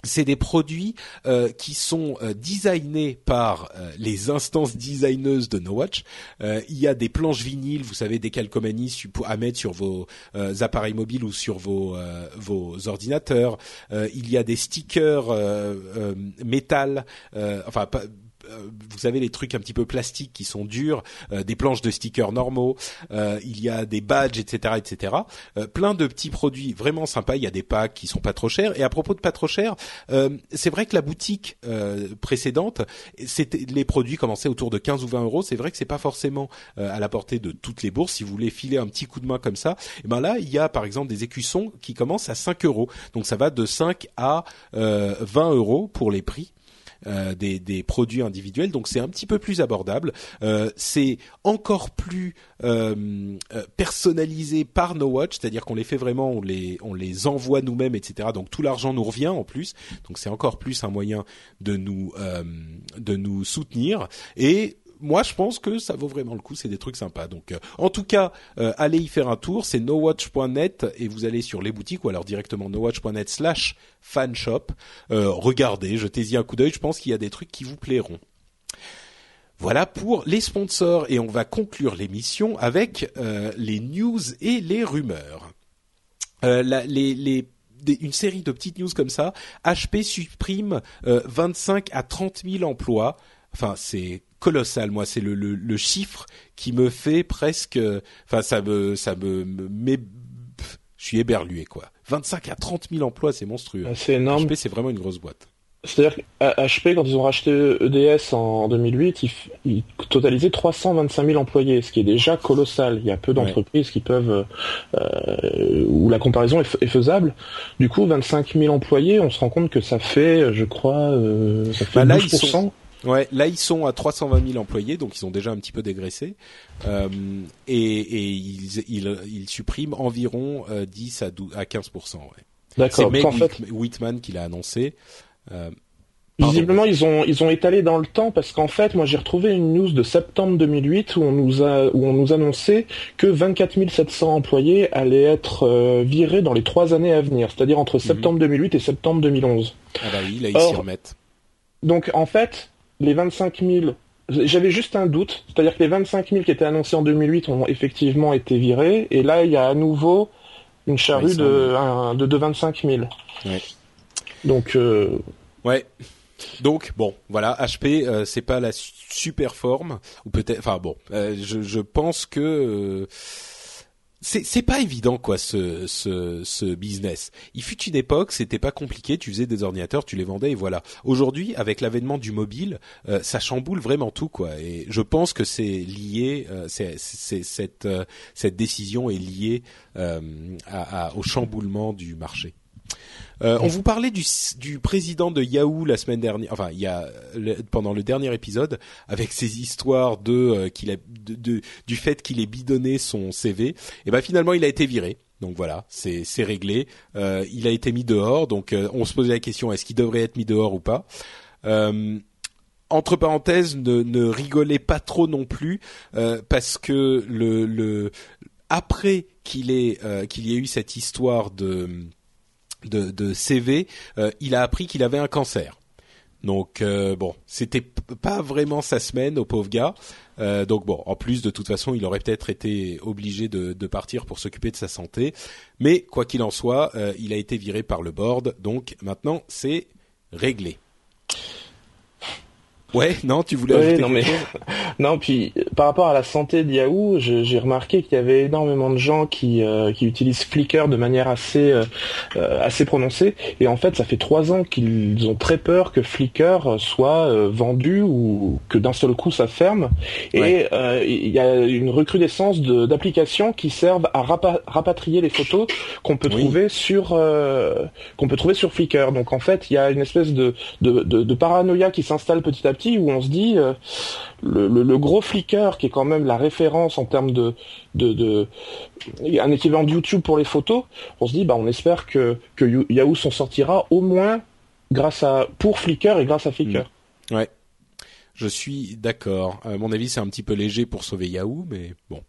c'est des produits euh, qui sont euh, designés par euh, les instances designeuses de No Watch. il y a des planches vinyles, vous savez, des calcomanies à mettre sur vos appareils mobiles ou sur vos vos ordinateurs. il y a des stickers métal, enfin euh, vous avez les trucs un petit peu plastiques qui sont durs, euh, des planches de stickers normaux, euh, il y a des badges, etc., etc. plein de petits produits vraiment sympas. Il y a des packs qui sont pas trop chers. Et à propos de pas trop chers, c'est vrai que la boutique précédente, c'était les produits commençaient autour de 15 ou 20 euros. C'est vrai que c'est pas forcément à la portée de toutes les bourses. Si vous voulez filer un petit coup de main comme ça, et eh ben là il y a par exemple des écussons qui commencent à 5 euros. Donc ça va de 5 à 20 euros pour les prix euh, des, des, produits individuels, donc c'est un petit peu plus abordable. Euh, c'est encore plus euh, personnalisé par No Watch, c'est-à-dire qu'on les fait vraiment, on les on les envoie nous-mêmes, etc. Donc tout l'argent nous revient en plus, donc c'est encore plus un moyen de nous de nous soutenir et moi, je pense que ça vaut vraiment le coup. C'est des trucs sympas. Donc, euh, en tout cas, euh, allez y faire un tour. C'est nowatch.net et vous allez sur les boutiques ou alors directement nowatch.net slash fanshop. Euh, regardez, jetez-y un coup d'œil. Je pense qu'il y a des trucs qui vous plairont. Voilà pour les sponsors et on va conclure l'émission avec les news et les rumeurs. une série de petites news comme ça. HP supprime 25 à 30 000 emplois. Enfin, c'est colossal. Moi, c'est le, le, le, chiffre qui me fait presque, enfin, ça me, ça me, je suis éberlué quoi. 25 à 30 000 emplois, c'est monstrueux. Ah, c'est énorme. HP, c'est vraiment une grosse boîte. C'est-à-dire HP, quand ils ont racheté EDS en 2008, ils, totalisaient 325 000 employés, ce qui est déjà colossal. Il y a peu d'entreprises qui peuvent, euh, où la comparaison est, faisable. Du coup, 25 000 employés, on se rend compte que ça fait, je crois, euh, ça fait bah 12%. Ouais, là ils sont à 320 000 employés, donc ils ont déjà un petit peu dégraissé, euh, et, et ils, ils, ils, suppriment environ euh, 10 à, 12, à 15 ouais. D'accord. C'est Meg en fait... Whitman qui l'a annoncé. Euh, Visiblement, ils ont ils ont étalé dans le temps parce qu'en fait, moi j'ai retrouvé une news de septembre 2008 où on nous a où on nous annonçait que 24 700 employés allaient être euh, virés dans les trois années à venir, c'est-à-dire entre mhm. septembre 2008 et septembre 2011. Ah bah oui, là ils s'y remettent. Donc en fait, les 25 000, j'avais juste un doute, c'est-à-dire que les 25 000 qui étaient annoncés en 2008 ont effectivement été virés, et là il y a à nouveau une charrue de, de, de, 25 000. Ouais. Donc. Euh... Ouais. Donc bon, voilà, HP euh, c'est pas la super forme ou peut-être, enfin bon, euh, je, je, pense que euh, c'est pas évident quoi ce ce ce business. Il fut une époque, c'était pas compliqué, tu faisais des ordinateurs, tu les vendais et voilà. Aujourd'hui, avec l'avènement du mobile, euh, ça chamboule vraiment tout quoi. Et je pense que c'est lié, euh, c'est cette euh, cette décision est liée à, à, au chamboulement du marché. Euh, on vous parlait du, du, président de Yahoo la semaine dernière, enfin il y a pendant le dernier épisode avec ces histoires de euh, qu'il a de, du fait qu'il ait bidonné son CV. Et ben finalement il a été viré. Donc voilà, c'est c'est réglé. Euh, il a été mis dehors. Donc on se posait la question est-ce qu'il devrait être mis dehors ou pas? Entre parenthèses, ne, ne, rigolez pas trop non plus parce que le, le après qu'il ait qu'il y ait eu cette histoire de de, de CV, euh, il a appris qu'il avait un cancer. Donc euh, bon, c'était pas vraiment sa semaine au pauvre gars. Euh, donc bon, en plus de toute façon, il aurait peut-être été obligé de, de partir pour s'occuper de sa santé. Mais quoi qu'il en soit, il a été viré par le board. Donc maintenant, c'est réglé. Ouais, non, tu voulais non, mais (laughs) Non, puis par rapport à la santé de Yahoo, j'ai remarqué qu'il y avait énormément de gens qui, euh, qui utilisent Flickr de manière assez euh, euh, assez prononcée. Et en fait, ça fait trois ans qu'ils ont très peur que Flickr soit vendu ou que d'un seul coup ça ferme. Et il y a une recrudescence d'applications qui servent à rapatrier les photos qu'on peut trouver sur qu'on peut trouver sur Flickr. Donc en fait, il y a une espèce de, de, de, de paranoïa qui s'installe petit à petit où on se dit le, gros Flickr, qui est quand même la référence en termes de, un équivalent de YouTube pour les photos, on se dit, bah, on espère que, Yahoo s'en sortira au moins grâce à, pour Flickr et grâce à Flickr. Mmh. Ouais. Je suis d'accord. À mon avis, c'est un petit peu léger pour sauver Yahoo, mais bon.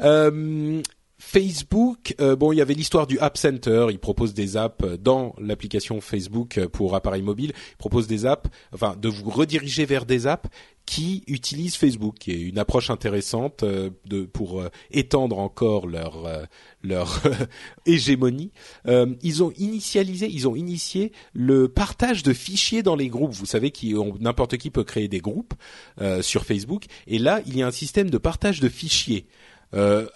Euh, Facebook, euh, bon, il y avait l'histoire du App Center. Il propose des apps dans l'application Facebook pour appareils mobiles. Il propose des apps, enfin, de vous rediriger vers des apps qui utilisent Facebook, qui une approche intéressante euh, pour euh, étendre encore leur leur (laughs) hégémonie. ils ont initialisé, ils ont initié le partage de fichiers dans les groupes. Vous savez n'importe qui peut créer des groupes sur Facebook, et là, il y a un système de partage de fichiers. Euh,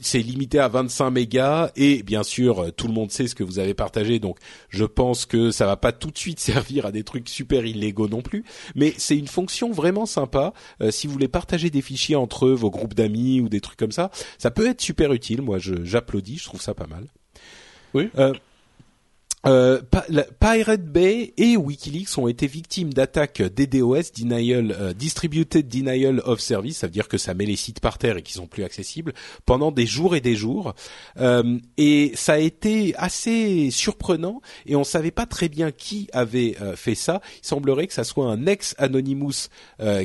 c'est limité à 25 mégas et bien sûr tout le monde sait ce que vous avez partagé donc je pense que ça va pas tout de suite (laughs) servir à des trucs super illégaux non plus. Mais c'est une fonction vraiment sympa. Euh, si vous voulez partager des fichiers entre vos groupes d'amis ou des trucs comme ça ça peut être super utile. Moi j'applaudis je trouve ça pas mal. Oui. Euh, euh, Pirate Bay et WikiLeaks ont été victimes d'attaques DDoS, denial, euh, distributed denial of service, ça veut dire que ça met les sites par terre et qu'ils sont plus accessibles pendant des jours et des jours. Euh, et ça a été assez surprenant et on savait pas très bien qui avait euh, fait ça. Il semblerait que ça soit un ex Anonymous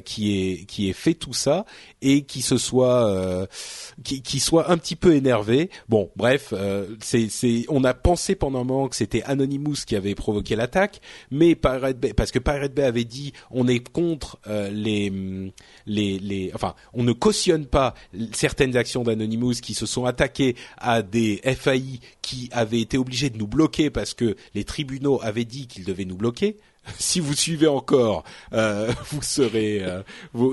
qui est qui ait fait tout ça et qui se soit qui, qui, soit un petit peu énervé. Bon, bref, c'est on a pensé pendant un moment que c'était Anonymous qui avait provoqué l'attaque, mais Pirate Bay, parce que Pirate Bay avait dit on est contre euh, les, les, les, enfin, on ne cautionne pas certaines actions d'Anonymous qui se sont attaquées à des FAI qui avaient été obligés de nous bloquer parce que les tribunaux avaient dit qu'ils devaient nous bloquer (laughs) si vous suivez encore, euh, (laughs) vous serez, euh,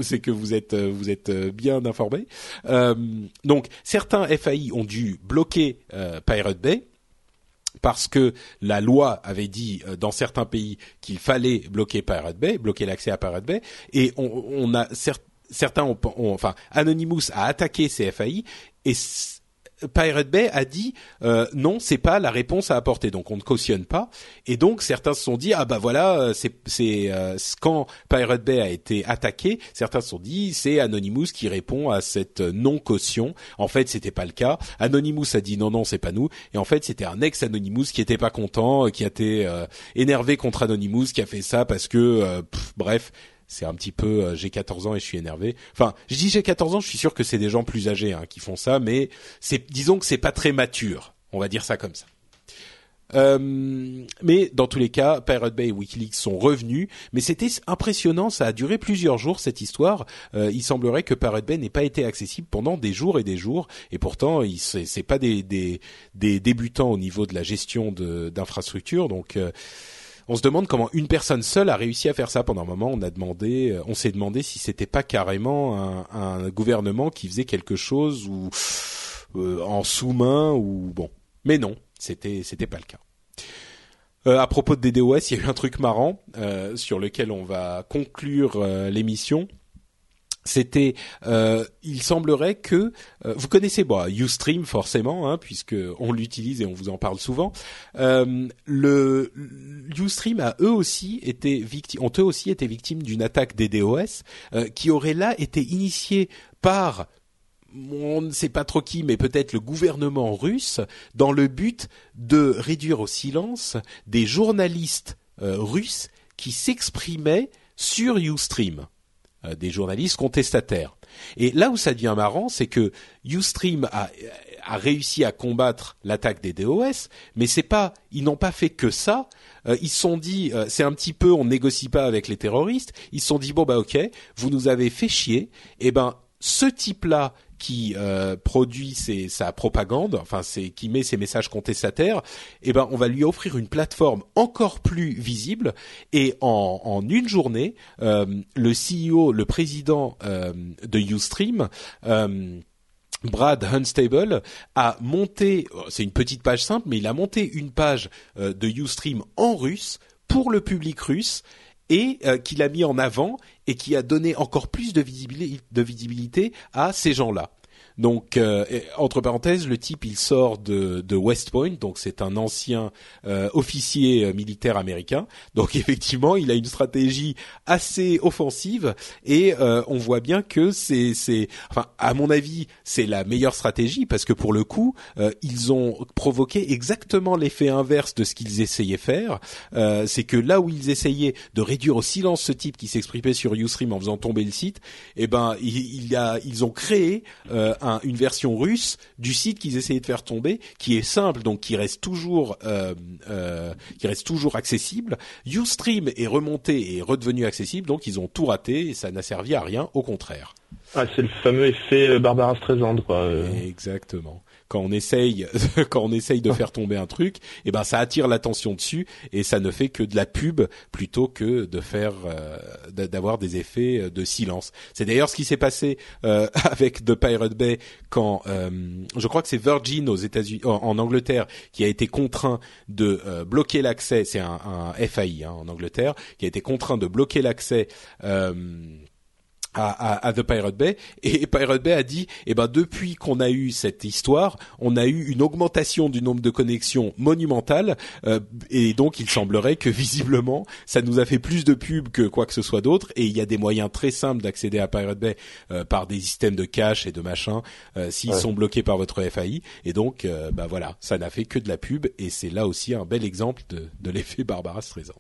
c'est que vous êtes, vous êtes bien informé. donc certains FAI ont dû bloquer Pirate Bay parce que la loi avait dit euh, dans certains pays qu'il fallait bloquer Pirate Bay, bloquer l'accès à Pirate Bay, et on, a certains ont, enfin Anonymous a attaqué ces FAI et Pirate Bay a dit euh, non, c'est pas la réponse à apporter, donc on ne cautionne pas. Et donc certains se sont dit ah bah voilà, euh, c'est euh, quand Pirate Bay a été attaqué, certains se sont dit c'est Anonymous qui répond à cette non caution. En fait, c'était pas le cas. Anonymous a dit non non, c'est pas nous. Et en fait, c'était un ex Anonymous qui était pas content, qui a été énervé contre Anonymous, qui a fait ça parce que bref, c'est un petit peu euh, j'ai 14 ans et je suis énervé. Enfin, je dis j'ai 14 ans, je suis sûr que c'est des gens plus âgés hein, qui font ça, mais c'est disons que c'est pas très mature, on va dire ça comme ça. Euh, mais dans tous les cas, Pirate Bay et WikiLeaks sont revenus, mais c'était impressionnant, ça a duré plusieurs jours cette histoire. Euh, il semblerait que Pirate Bay n'ait pas été accessible pendant des jours et des jours, et pourtant, c'est pas des, des, des, débutants au niveau de la gestion d'infrastructures, donc euh, on se demande comment une personne seule a réussi à faire ça. Pendant un moment, on a demandé, euh, on s'est demandé si c'était pas carrément un, gouvernement qui faisait quelque chose ou euh, en sous-main ou bon. Mais non, c'était c'était pas le cas. Euh, à propos de DDoS, il y a eu un truc marrant sur lequel on va conclure l'émission c'était euh, il semblerait que euh, vous connaissez bon UStream forcément hein, puisque on l'utilise et on vous en parle souvent euh, le UStream a eux aussi été victimes ont eux aussi été victimes d'une attaque DDoS euh, qui aurait là été initiée par on ne sait pas trop qui, mais peut-être le gouvernement russe, dans le but de réduire au silence des journalistes euh, russes qui s'exprimaient sur UStream. Euh, des journalistes contestataires. Et là où ça devient marrant, c'est que Ustream a, a réussi à combattre l'attaque des DOS, mais c'est pas, ils n'ont pas fait que ça. Euh, ils se sont dit, euh, c'est un petit peu, on négocie pas avec les terroristes. Ils se sont dit bon bah ok, vous nous avez fait chier. Et eh ben ce type-là qui euh, produit ses, sa propagande, enfin c'est qui met ses messages contestataires, eh ben on va lui offrir une plateforme encore plus visible et en, en une journée, euh, le CEO, le président euh, de UStream Brad Hunstable a monté, c'est une petite page simple, mais il a monté une page de Ustream en russe pour le public russe et euh, qu'il a mis en avant et qui a donné encore plus de visibilité à ces gens-là. Donc, euh, entre parenthèses, le type, il sort de, de West Point, donc c'est un ancien euh, officier euh, militaire américain. Donc, (laughs) effectivement, il a une stratégie assez offensive et on voit bien que c'est, c'est, enfin, à mon avis, c'est la meilleure stratégie parce que pour le coup, ils ont provoqué exactement l'effet inverse de ce qu'ils essayaient faire. c'est que là où ils essayaient de réduire au silence ce type qui s'exprimait sur Ustream en faisant tomber le site, eh ben, il, il a, ils ont créé une version russe du site qu'ils essayaient de faire tomber, qui est simple, donc qui reste toujours, euh, euh, qui reste toujours accessible. Ustream est remonté et redevenu accessible, donc ils ont tout raté et ça n'a servi à rien, au contraire. Ah, c'est le fameux effet euh, Barbara Streisand, quoi. Exactement quand on essaye (laughs) quand on essaye de faire tomber un truc, eh ben ça attire l'attention dessus et ça ne fait que de la pub plutôt que de faire euh, d'avoir des effets euh, de silence. C'est d'ailleurs ce qui s'est passé euh, (laughs) avec The Pirate Bay quand je crois que c'est Virgin aux États-Unis en, Angleterre qui a été contraint de bloquer l'accès, c'est un, un FAI hein, en Angleterre qui a été contraint de bloquer l'accès à, à, The Pirate Bay. Et Pirate Bay a dit eh ben depuis qu'on a eu cette histoire on a eu une augmentation du nombre de connexions monumentale euh, et donc il semblerait que (laughs) visiblement ça nous a fait plus de pubs que quoi que ce soit d'autre. Et il y a des moyens très simples d'accéder à Pirate Bay euh, par des systèmes de cache et de machin euh, s'ils sont bloqués par votre FAI et donc bah voilà ça n'a fait que de la pub. Et c'est là aussi un bel exemple de, de l'effet Barbara Streisand.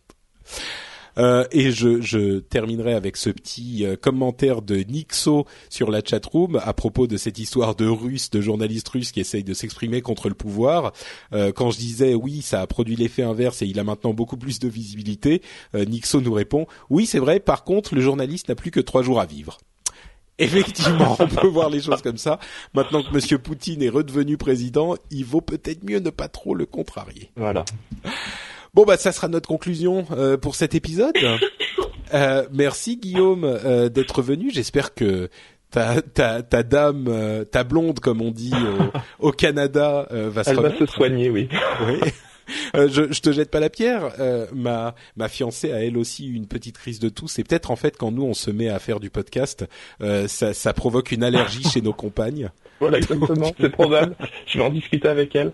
Euh, et je, je, terminerai avec ce petit euh, commentaire de Nixo sur la chatroom à propos de cette histoire de Russes, de journalistes russes qui essayent de s'exprimer contre le pouvoir. Euh, quand je disais oui, ça a produit l'effet inverse et il a maintenant beaucoup plus de visibilité, Nixo nous répond oui, c'est vrai. Par contre, le journaliste n'a plus que trois jours à vivre. Effectivement, on peut voir les choses comme ça. Maintenant que Monsieur Poutine est redevenu président, il vaut peut-être mieux ne pas trop le contrarier. Voilà. Bon bah ça sera notre conclusion euh, pour cet épisode. (laughs) Euh, merci Guillaume euh, d'être venu. J'espère que ta, ta, ta dame, euh, ta blonde comme on dit au, au Canada, va se Elle va se soigner, oui. oui. Euh, je, je te jette pas la pierre. Euh, ma ma fiancée a elle aussi une petite crise de toux. C'est peut-être en fait quand nous on se met à faire du podcast, euh, ça, ça provoque une allergie chez nos compagnes. Voilà exactement, c'est probable. Je vais en discuter avec elle.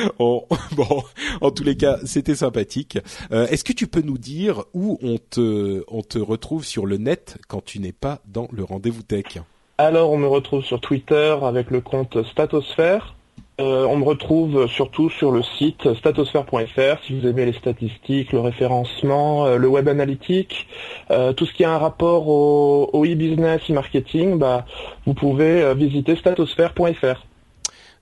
(laughs) bon, en tous les cas, c'était sympathique. Euh, Est-ce que tu peux nous dire où on te, on te retrouve sur le net quand tu n'es pas dans le rendez-vous tech? Alors, on me retrouve sur Twitter avec le compte Statosphère. Euh, on me retrouve surtout sur le site statosphère.fr si vous aimez les statistiques, le référencement, euh, le web analytique, tout ce qui a un rapport au, au e-business, e-marketing, bah, vous pouvez visiter statosphère.fr.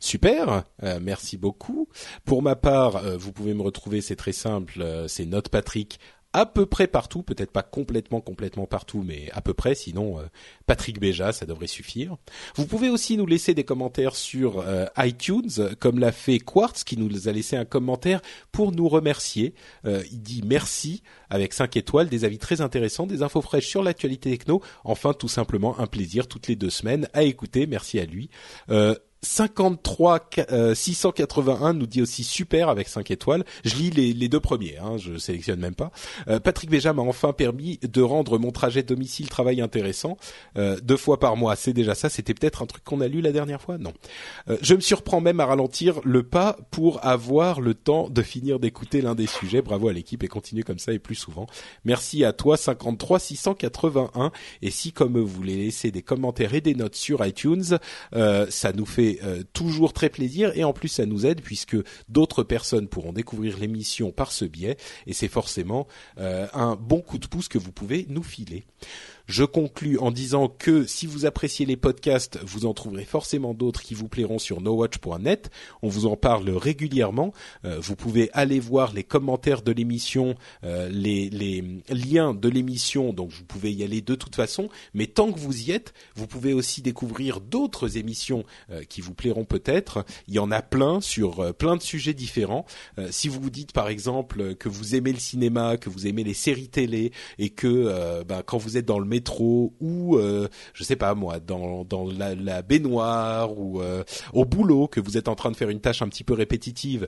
Super, euh, merci beaucoup. Pour ma part, euh, vous pouvez me retrouver, c'est très simple, euh, c'est Note Patrick à peu près partout, peut-être pas complètement complètement partout, mais à peu près. Sinon, Patrick Béja, ça devrait suffire. Vous pouvez aussi nous laisser des commentaires sur iTunes, comme l'a fait Quartz, qui nous a laissé un commentaire pour nous remercier. il dit merci avec 5 étoiles, des avis très intéressants, des infos fraîches sur l'actualité techno. Enfin, tout simplement un plaisir toutes les deux semaines à écouter. Merci à lui. 53 681 euh, nous dit aussi super avec 5 étoiles. Je lis les, deux premiers, hein, je sélectionne même pas. Euh, Patrick Béja m'a enfin permis de rendre mon trajet domicile-travail intéressant. Euh, deux fois par mois, c'est déjà ça. C'était peut-être un truc qu'on a lu la dernière fois? Non. Euh, je me surprends même à ralentir le pas pour avoir le temps de finir d'écouter l'un des sujets. Bravo à l'équipe et continuez comme ça et plus souvent. Merci à toi 53 681. Et si comme vous voulez laisser des commentaires et des notes sur iTunes, ça nous fait euh, toujours très plaisir et en plus ça nous aide puisque d'autres personnes pourront découvrir l'émission par ce biais et c'est forcément euh, un bon coup de pouce que vous pouvez nous filer. Je conclus en disant que si vous appréciez les podcasts, vous en trouverez forcément d'autres qui vous plairont sur nowatch.net. On vous en parle régulièrement. Euh, vous pouvez aller voir les commentaires de l'émission, euh, les, les, liens de l'émission, donc vous pouvez y aller de toute façon. Mais tant que vous y êtes, vous pouvez aussi découvrir d'autres émissions euh, qui vous plairont peut-être. Il y en a plein sur plein de sujets différents. si vous vous dites par exemple que vous aimez le cinéma, que vous aimez les séries télé et que ben, quand vous êtes dans le métro ou euh, je sais pas moi dans dans la, la baignoire ou euh, au boulot que vous êtes en train de faire une tâche un petit peu répétitive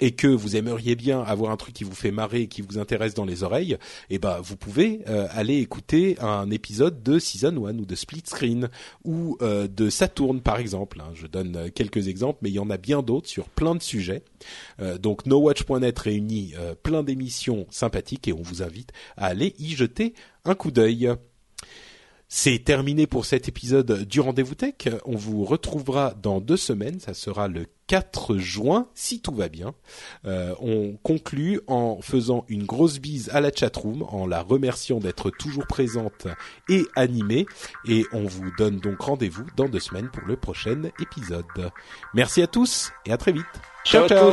et que vous aimeriez bien avoir un truc qui vous fait marrer et qui vous intéresse dans les oreilles, eh ben vous pouvez euh, aller écouter un épisode de Season 1 ou de Split Screen ou de Saturn par exemple. Hein. Je donne quelques exemples, mais il y en a bien d'autres sur plein de sujets. Euh, donc NoWatch.net réunit plein d'émissions sympathiques et on vous invite à aller y jeter un coup d'œil. C'est terminé pour cet épisode du Rendez-vous Tech. On vous retrouvera dans deux semaines. Ça sera le 4 juin, si tout va bien. Euh, on conclut en faisant une grosse bise à la chatroom, en la remerciant d'être toujours présente et animée. Et on vous donne donc rendez-vous dans deux semaines pour le prochain épisode. Merci à tous et à très vite. Ciao, ciao.